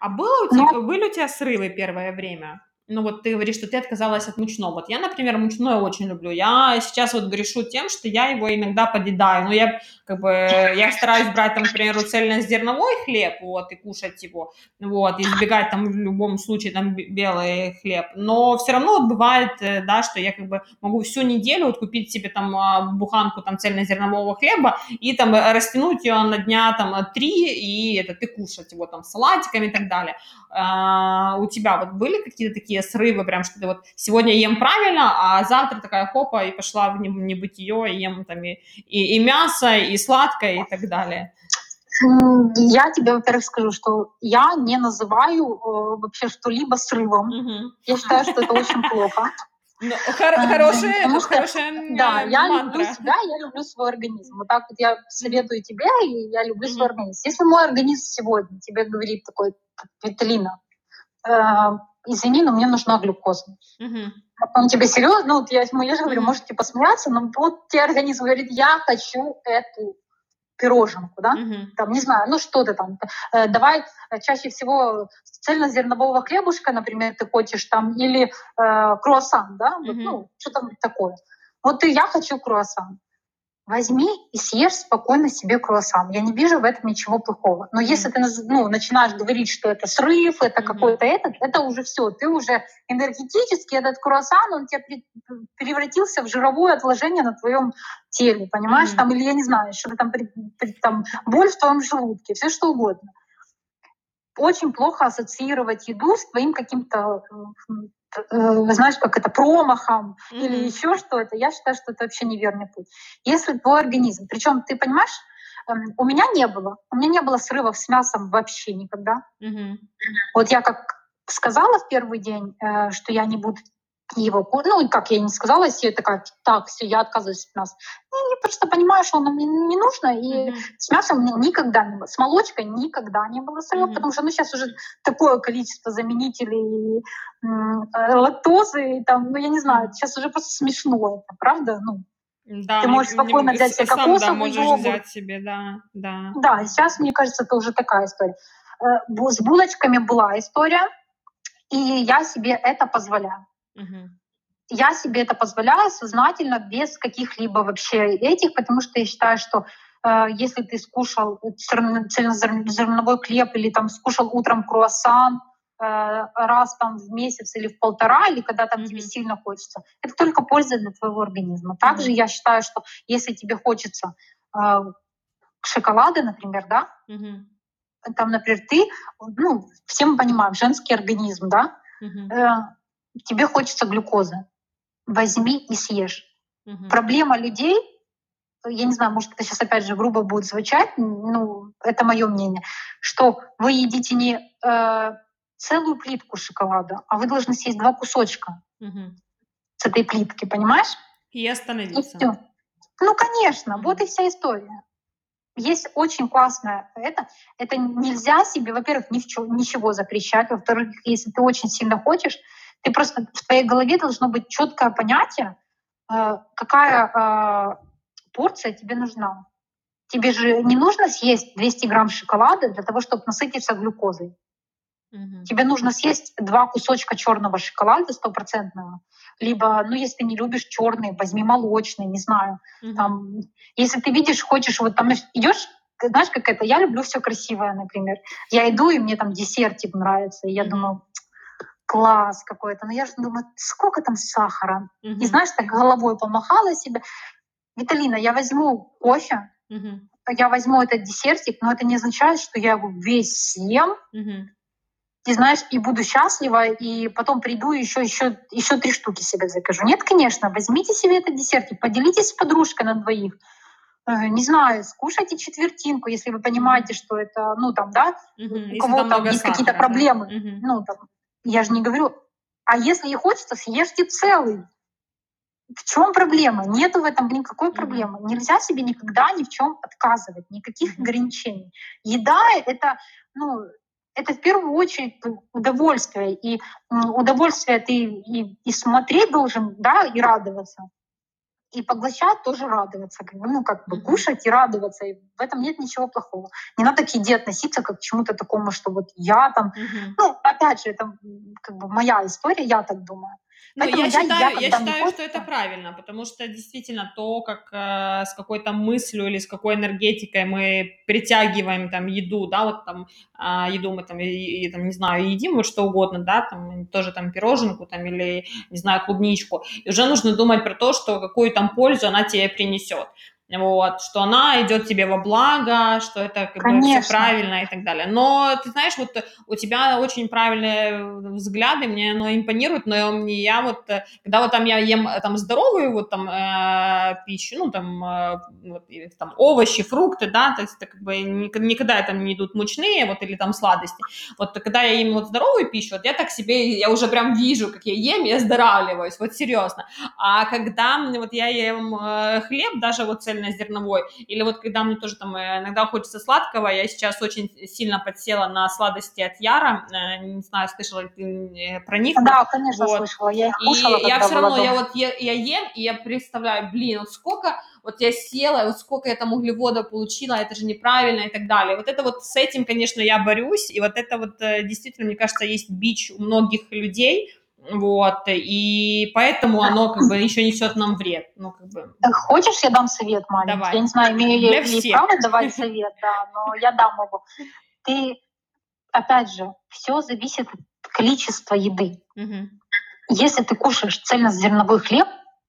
А было у тебя, Но... были у тебя срывы первое время? Ну вот ты говоришь, что ты отказалась от мучного. Вот я, например, мучное очень люблю. Я сейчас вот грешу тем, что я его иногда подъедаю. Но я как бы, я стараюсь брать там, к цельнозерновой хлеб, вот, и кушать его, вот, и избегать там в любом случае там белый хлеб. Но все равно вот бывает, э, да, что я как бы могу всю неделю вот купить себе там а, буханку там цельнозернового хлеба и там растянуть ее на дня там три и это ты кушать его там салатиками и так далее. А, у тебя вот были какие-то такие срывы, прям что ты вот сегодня ем правильно, а завтра такая хопа и пошла в небытие, и ем там и, и, и мясо, и сладкое, и так далее? Я тебе, во-первых, скажу, что я не называю э, вообще что-либо срывом. Угу. Я считаю, что это очень плохо. Ну, хор- хорошая, что, хорошая Да, я люблю себя, я люблю свой организм. Вот так вот я советую тебе, и я люблю свой организм. Если мой организм сегодня тебе говорит такой, Виталина, э, извини, но мне нужна глюкоза. Mm-hmm. Он тебе серьезно, ну, вот я, я же говорю, можете посмеяться, но вот тебе организм говорит, я хочу эту пироженку, да, mm-hmm. там, не знаю, ну что-то там, э, давай э, чаще всего цельнозернового хлебушка, например, ты хочешь там, или э, круассан, да, mm-hmm. вот, ну, что там такое. Вот и я хочу круассан возьми и съешь спокойно себе круассан. Я не вижу в этом ничего плохого. Но если ты ну, начинаешь говорить, что это срыв, это mm-hmm. какой-то этот, это уже все. Ты уже энергетически этот круассан, он тебе превратился в жировое отложение на твоем теле, понимаешь? Mm-hmm. Там или я не знаю, что-то там, там боль в твоем желудке, все что угодно. Очень плохо ассоциировать еду с твоим каким-то э, знаешь, как это, промахом mm-hmm. или еще что-то, я считаю, что это вообще неверный путь. Если твой организм, причем ты понимаешь, э, у меня не было, у меня не было срывов с мясом вообще никогда. Mm-hmm. Вот я как сказала в первый день, э, что я не буду его, ну, как я не сказала себе, такая, так, все, я отказываюсь от мяса. Ну, я просто понимаю, что оно мне не нужно, и mm-hmm. с мясом никогда не было, с молочкой никогда не было сырья, mm-hmm. потому что, ну, сейчас уже такое количество заменителей э, лактозы, и, там, ну, я не знаю, сейчас уже просто смешно это, правда? Ну, да, ты можешь спокойно не, взять себе кокосовый да, можешь йогурт. взять себе, да, да. Да, сейчас, мне кажется, это уже такая история. Э, с булочками была история, и я себе это позволяю. Угу. Я себе это позволяю сознательно, без каких-либо вообще этих, потому что я считаю, что э, если ты скушал цельнозерновой хлеб или там скушал утром круассан, э, раз там в месяц или в полтора, или когда там mm-hmm. тебе сильно хочется, это только польза для твоего организма. Также mm-hmm. я считаю, что если тебе хочется э, шоколада, например, да, mm-hmm. там, например, ты, ну, все мы понимаем, женский организм, да, mm-hmm. э, тебе хочется глюкозы, возьми и съешь. Угу. Проблема людей, я не знаю, может, это сейчас опять же грубо будет звучать, ну, это мое мнение, что вы едите не э, целую плитку шоколада, а вы должны съесть два кусочка угу. с этой плитки, понимаешь? И остановиться. И Ну, конечно, угу. вот и вся история. есть очень классное это. Это нельзя себе, во-первых, ни в ничего запрещать. Во-вторых, если ты очень сильно хочешь, ты просто в твоей голове должно быть четкое понятие, э, какая э, порция тебе нужна. Тебе же не нужно съесть 200 грамм шоколада для того, чтобы насытиться глюкозой. Угу. Тебе нужно съесть два кусочка черного шоколада стопроцентного, либо, ну, если ты не любишь черный, возьми молочный, не знаю. Угу. Там, если ты видишь, хочешь, вот там идешь, знаешь, как это, я люблю все красивое, например. Я иду, и мне там десертик нравится, и я угу. думаю, класс какой-то. Но я же думаю, сколько там сахара? Угу. И знаешь, так головой помахала себе. Виталина, я возьму кофе, угу. я возьму этот десертик, но это не означает, что я его весь съем. Угу и знаешь, и буду счастлива, и потом приду и еще, еще, еще три штуки себе закажу. Нет, конечно, возьмите себе этот десерт и поделитесь с подружкой на двоих. Э, не знаю, скушайте четвертинку, если вы понимаете, что это, ну там, да, угу, у кого там есть какие-то проблемы. Угу. Ну там, я же не говорю. А если и хочется, съешьте целый. В чем проблема? Нету в этом никакой проблемы. Нельзя себе никогда ни в чем отказывать, никаких ограничений. Еда это, ну, это в первую очередь удовольствие. И удовольствие ты и, и смотреть должен, да, и радоваться. И поглощать тоже радоваться. Как бы, ну, как бы кушать и радоваться. И в этом нет ничего плохого. Не надо к еде относиться как к чему-то такому, что вот я там... Mm-hmm. Ну, опять же, это как бы моя история, я так думаю. Ну, я, считаю, я, я считаю что это правильно, потому что действительно то, как э, с какой-то мыслью или с какой энергетикой мы притягиваем там еду, да, вот там э, еду мы там, и, и, там, не знаю, едим вот что угодно, да, там тоже там пироженку там или, не знаю, клубничку, и уже нужно думать про то, что какую там пользу она тебе принесет вот, что она идет тебе во благо, что это как бы все правильно и так далее. Но ты знаешь, вот у тебя очень правильные взгляды, мне оно импонирует, но я вот, когда вот там я ем там здоровую вот там э, пищу, ну там, э, вот, там овощи, фрукты, да, то есть это как бы никогда там не идут мучные вот или там сладости. Вот когда я ем вот здоровую пищу, вот я так себе, я уже прям вижу, как я ем, я оздоравливаюсь, вот серьезно. А когда вот я ем э, хлеб, даже вот цельно цельнозерновой, или вот когда мне тоже там э, иногда хочется сладкого, я сейчас очень сильно подсела на сладости от Яра, э, не знаю, слышала ли ты э, про них? Да, конечно, вот. слышала, я их кушала, И я все равно, дома. я вот я, я ем, и я представляю, блин, вот сколько вот я села, вот сколько я там углевода получила, это же неправильно и так далее. Вот это вот с этим, конечно, я борюсь, и вот это вот действительно, мне кажется, есть бич у многих людей, вот, и поэтому оно как бы еще несет нам вред. Ну, как бы. Хочешь, я дам совет маленький? Давай. Я не знаю, имею ли я право давать совет, да, но я дам его. Ты, опять же, все зависит от количества еды. Угу. Если ты кушаешь цельнозерновой хлеб,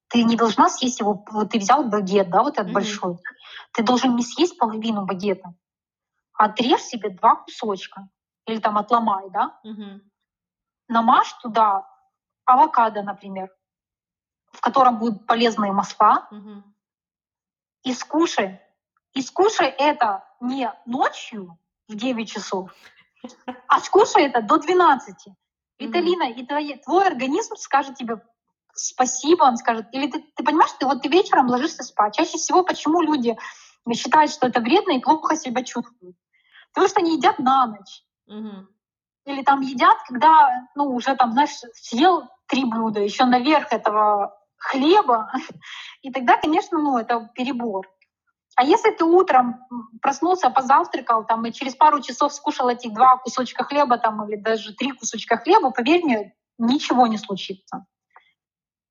ты не должна съесть его, вот ты взял багет, да, вот этот угу. большой, ты должен не съесть половину багета, а отрежь себе два кусочка, или там отломай, да, угу. намажь туда авокадо, например, в котором будут полезные масла, угу. и скушай. И скушай это не ночью в 9 часов, а скушай это до 12. Виталина, и твой, твой организм скажет тебе спасибо, он скажет, или ты, ты понимаешь, ты вот ты вечером ложишься спать. Чаще всего почему люди считают, что это вредно и плохо себя чувствуют? Потому что они едят на ночь. Угу. Или там едят, когда, ну, уже там, знаешь, съел три блюда, еще наверх этого хлеба, и тогда, конечно, ну, это перебор. А если ты утром проснулся, позавтракал там, и через пару часов скушал эти два кусочка хлеба там, или даже три кусочка хлеба, поверь мне, ничего не случится.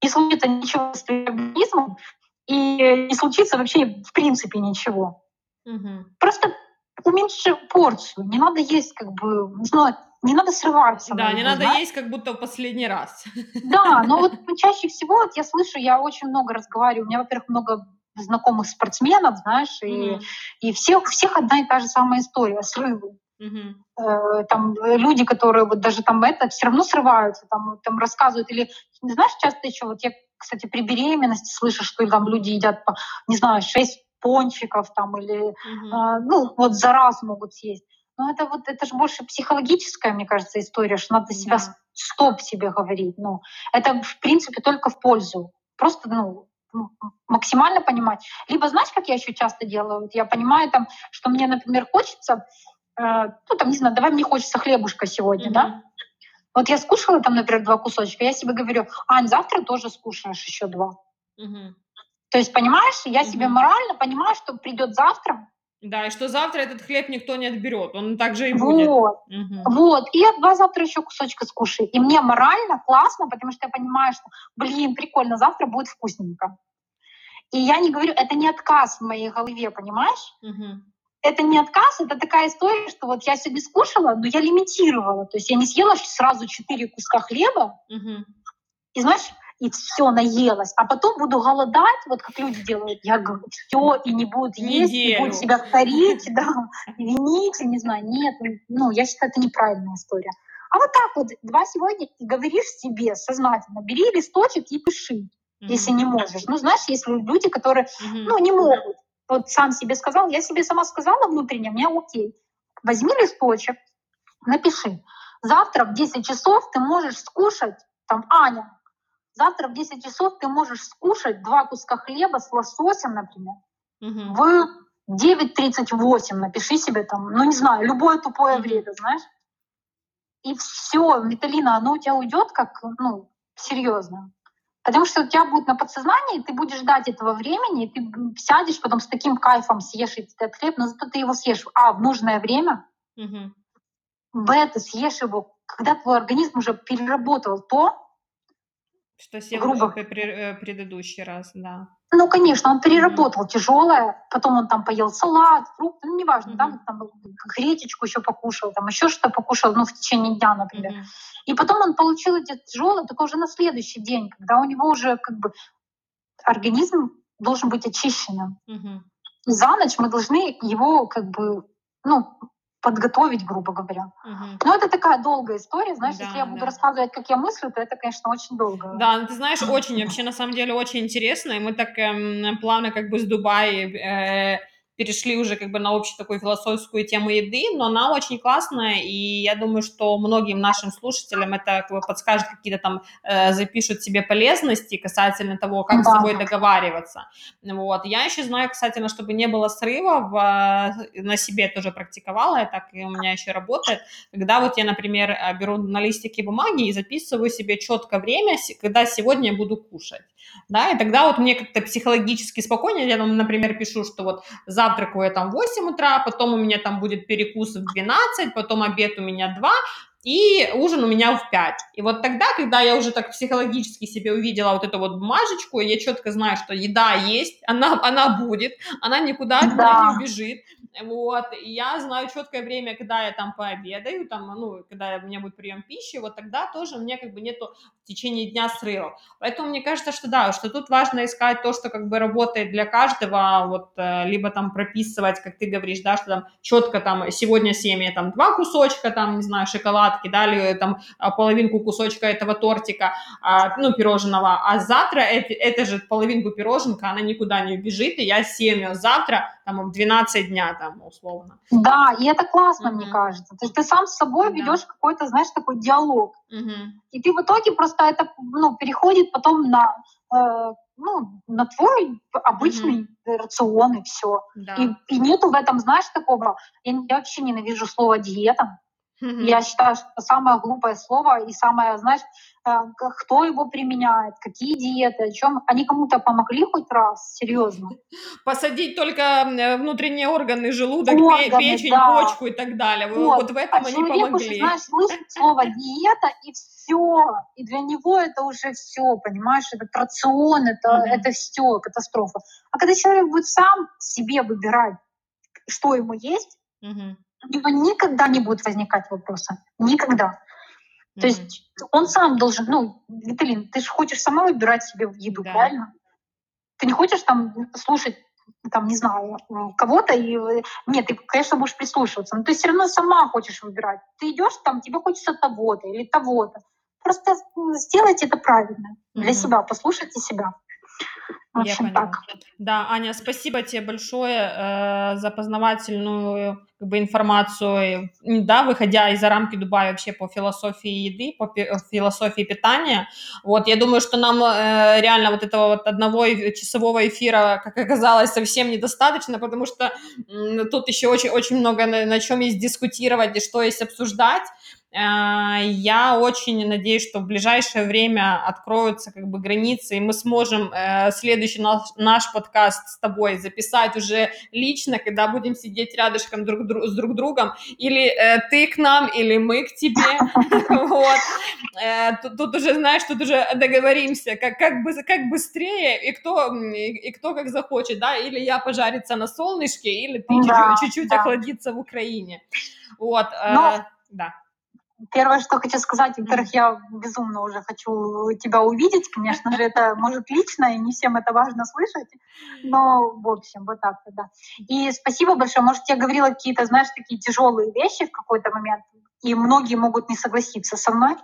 Не случится ничего с организмом, и не случится вообще в принципе ничего. Угу. Просто уменьши порцию. Не надо есть как бы, знаю, не надо срываться. Да, не надо есть как будто в последний раз. Да, но вот чаще всего вот я слышу, я очень много разговариваю, у меня, во-первых, много знакомых спортсменов, знаешь, mm-hmm. и, и всех, всех одна и та же самая история, срывы. Mm-hmm. Э, там люди, которые вот даже там это все равно срываются, там, там рассказывают или знаешь, часто еще вот я, кстати, при беременности слышу, что там люди едят по, не знаю, шесть пончиков там или mm-hmm. э, ну вот за раз могут съесть. Ну, это вот, это же больше психологическая, мне кажется, история, что надо себя, да. стоп себе говорить. Ну, это, в принципе, только в пользу. Просто, ну, максимально понимать. Либо, знаешь, как я еще часто делаю? Вот я понимаю, там, что мне, например, хочется, э, ну, там, не знаю, давай мне хочется хлебушка сегодня, mm-hmm. да? Вот я скушала там, например, два кусочка, я себе говорю, Ань, завтра тоже скушаешь еще два. Mm-hmm. То есть, понимаешь, я mm-hmm. себе морально понимаю, что придет завтра, да, и что завтра этот хлеб никто не отберет, он также и будет. Вот, угу. вот. И я два завтра еще кусочка скушаю. И мне морально классно, потому что я понимаю, что, блин, прикольно, завтра будет вкусненько. И я не говорю, это не отказ в моей голове, понимаешь? Угу. Это не отказ, это такая история, что вот я сегодня скушала, но я лимитировала. То есть я не съела сразу четыре куска хлеба. Угу. И знаешь, и все наелась, а потом буду голодать, вот как люди делают, я говорю, все, и не будут есть, Неделю. и будут себя старить, да, винить, не знаю, нет, ну, я считаю, это неправильная история. А вот так вот, два сегодня, и говоришь себе сознательно, бери листочек и пиши, mm-hmm. если не можешь. Ну, знаешь, есть люди, которые, mm-hmm. ну, не могут. Вот сам себе сказал, я себе сама сказала внутренне, мне окей. Возьми листочек, напиши. Завтра в 10 часов ты можешь скушать, там, Аня, Завтра в 10 часов ты можешь скушать два куска хлеба с лососем, например, угу. в 9.38 напиши себе там, ну не знаю, любое тупое время, знаешь. И все, металлина, оно у тебя уйдет как, ну, серьезно. Потому что у тебя будет на подсознании, ты будешь ждать этого времени, и ты сядешь потом с таким кайфом, съешь этот хлеб, но зато ты его съешь, а, в нужное время, угу. б, ты съешь его, когда твой организм уже переработал то, что съел грубо. Э, предыдущий раз, да. Ну, конечно, он переработал mm-hmm. тяжелое, потом он там поел салат, фрукты, ну, неважно, mm-hmm. там, там гречечку еще покушал, там еще что-то покушал, ну, в течение дня, например. Mm-hmm. И потом он получил эти тяжелые, только уже на следующий день, когда у него уже как бы организм должен быть очищенным. Mm-hmm. За ночь мы должны его как бы, ну, подготовить, грубо говоря. Угу. Но это такая долгая история, знаешь, да, если я буду да. рассказывать, как я мыслю, то это, конечно, очень долго. Да, ну, ты знаешь, очень, вообще, на самом деле, очень интересно, и мы так эм, плавно как бы с Дубая э, перешли уже как бы на общую такую философскую тему еды, но она очень классная, и я думаю, что многим нашим слушателям это как бы подскажет какие-то там, э, запишут себе полезности касательно того, как да. с собой договариваться. Вот. Я еще знаю, касательно, чтобы не было срывов, э, на себе тоже практиковала, и так и у меня еще работает, когда вот я, например, э, беру на листике бумаги и записываю себе четко время, когда сегодня я буду кушать, да, и тогда вот мне как-то психологически спокойнее, я, например, пишу, что вот за завтракаю я там в 8 утра, потом у меня там будет перекус в 12, потом обед у меня 2, и ужин у меня в 5. И вот тогда, когда я уже так психологически себе увидела вот эту вот бумажечку, я четко знаю, что еда есть, она, она будет, она никуда да. не убежит. Вот, и я знаю четкое время, когда я там пообедаю, там, ну, когда у меня будет прием пищи, вот тогда тоже мне как бы нету в течение дня срывов. Поэтому мне кажется, что да, что тут важно искать то, что как бы работает для каждого, вот, э, либо там прописывать, как ты говоришь, да, что там четко там сегодня семья там два кусочка, там, не знаю, шоколадки, да, или там а, половинку кусочка этого тортика, а, ну, пирожного, а завтра это, это же половинку пироженка, она никуда не убежит, и я семью завтра там в 12 дня там условно. Да, и это классно, mm-hmm. мне кажется. То есть ты сам с собой да. ведешь какой-то, знаешь, такой диалог. Mm-hmm. И ты в итоге просто это ну, переходит потом на э, ну, на твой обычный mm-hmm. рацион и все. Да. И, и нету в этом, знаешь, такого. Я, я вообще ненавижу слово диета. Mm-hmm. Я считаю, что это самое глупое слово и самое, знаешь, э, кто его применяет, какие диеты, о чем они кому-то помогли хоть раз, серьезно. Посадить только э, внутренние органы, желудок, органы, печень, да. почку и так далее. Вот, вот в этом а они помогли. Уже, знаешь, слышит слово диета и все, и для него это уже все, понимаешь, это рацион, это, mm-hmm. это все, катастрофа. А когда человек будет сам себе выбирать, что ему есть, mm-hmm у него никогда не будет возникать вопроса. Никогда. Mm-hmm. То есть он сам должен, ну, Виталин, ты же хочешь сама выбирать себе еду, да. правильно? Ты не хочешь там слушать там, не знаю, кого-то, и нет, ты, конечно, будешь прислушиваться, но ты все равно сама хочешь выбирать. Ты идешь там, тебе хочется того-то или того-то. Просто сделайте это правильно для mm-hmm. себя, послушайте себя. В Я общем, поняла. так. Да, Аня, спасибо тебе большое э, за познавательную как бы, информацию, да, выходя из-за рамки Дубая вообще по философии еды, по пи- философии питания. Вот, я думаю, что нам э, реально вот этого вот одного часового эфира, как оказалось, совсем недостаточно, потому что м, тут еще очень, очень много на, на чем есть дискутировать и что есть обсуждать. Э, Я очень надеюсь, что в ближайшее время откроются как бы границы, и мы сможем э, следующий наш, наш подкаст с тобой записать уже лично, когда будем сидеть рядышком друг дру- с друг другом, или э, ты к нам, или мы к тебе. Вот. Э, Тут тут уже, знаешь, тут уже договоримся, как, как, бы, как быстрее, и кто, и, и кто как захочет, да, или я пожариться на солнышке, или ты чуть-чуть- Да, чуть-чуть да. охладиться в Украине. Вот, э, Но- да. Первое, что хочу сказать, во-первых, я безумно уже хочу тебя увидеть, конечно же, это может лично, и не всем это важно слышать, но в общем, вот так вот, да. И спасибо большое, может, я говорила какие-то, знаешь, такие тяжелые вещи в какой-то момент, и многие могут не согласиться со мной,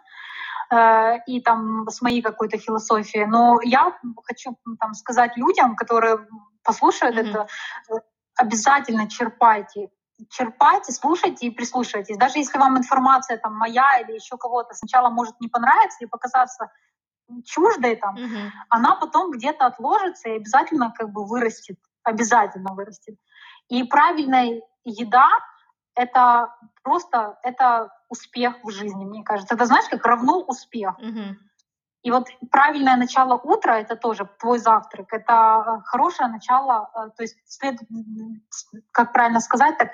э, и там с моей какой-то философией, но я хочу там сказать людям, которые послушают Мгм. это, э, обязательно черпайте черпайте, слушайте и прислушивайтесь. Даже если вам информация там моя или еще кого-то сначала может не понравиться или показаться чуждой там, Мгм. она потом где-то отложится и обязательно как бы вырастет, обязательно вырастет. И правильная еда — это просто это успех в жизни, мне кажется. Это знаешь, как равно успех. Мгм. И вот правильное начало утра — это тоже твой завтрак. Это э, хорошее начало, э, то есть след, как правильно сказать, так,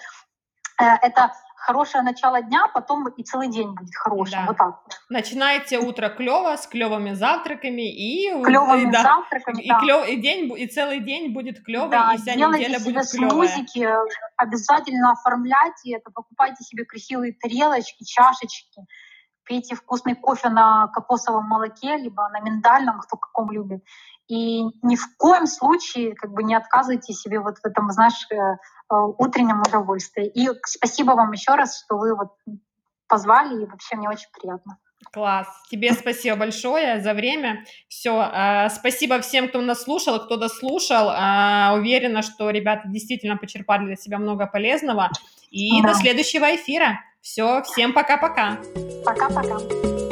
э, это хорошее начало дня, потом и целый день будет хорошим. Да. Вот так. Начинайте утро клево, с клевыми завтраками, и, Клевыми да, завтраками. и, да. клёв- и день, и целый день будет клевый, Да, и вся делайте неделя себе будет клевая. смузики, обязательно оформляйте это, покупайте себе красивые тарелочки, чашечки, пейте вкусный кофе на кокосовом молоке, либо на миндальном, кто каком любит. И ни в коем случае как бы не отказывайте себе вот в этом, знаешь, э, э, утреннем удовольствии. И спасибо вам еще раз, что вы вот позвали, и вообще мне очень приятно. Класс. Тебе спасибо большое за время. Все. спасибо всем, кто нас слушал, кто дослушал. Э, уверена, что ребята действительно почерпали для себя много полезного. И Да. до следующего эфира. Все. Всем пока-пока. Пока-пока.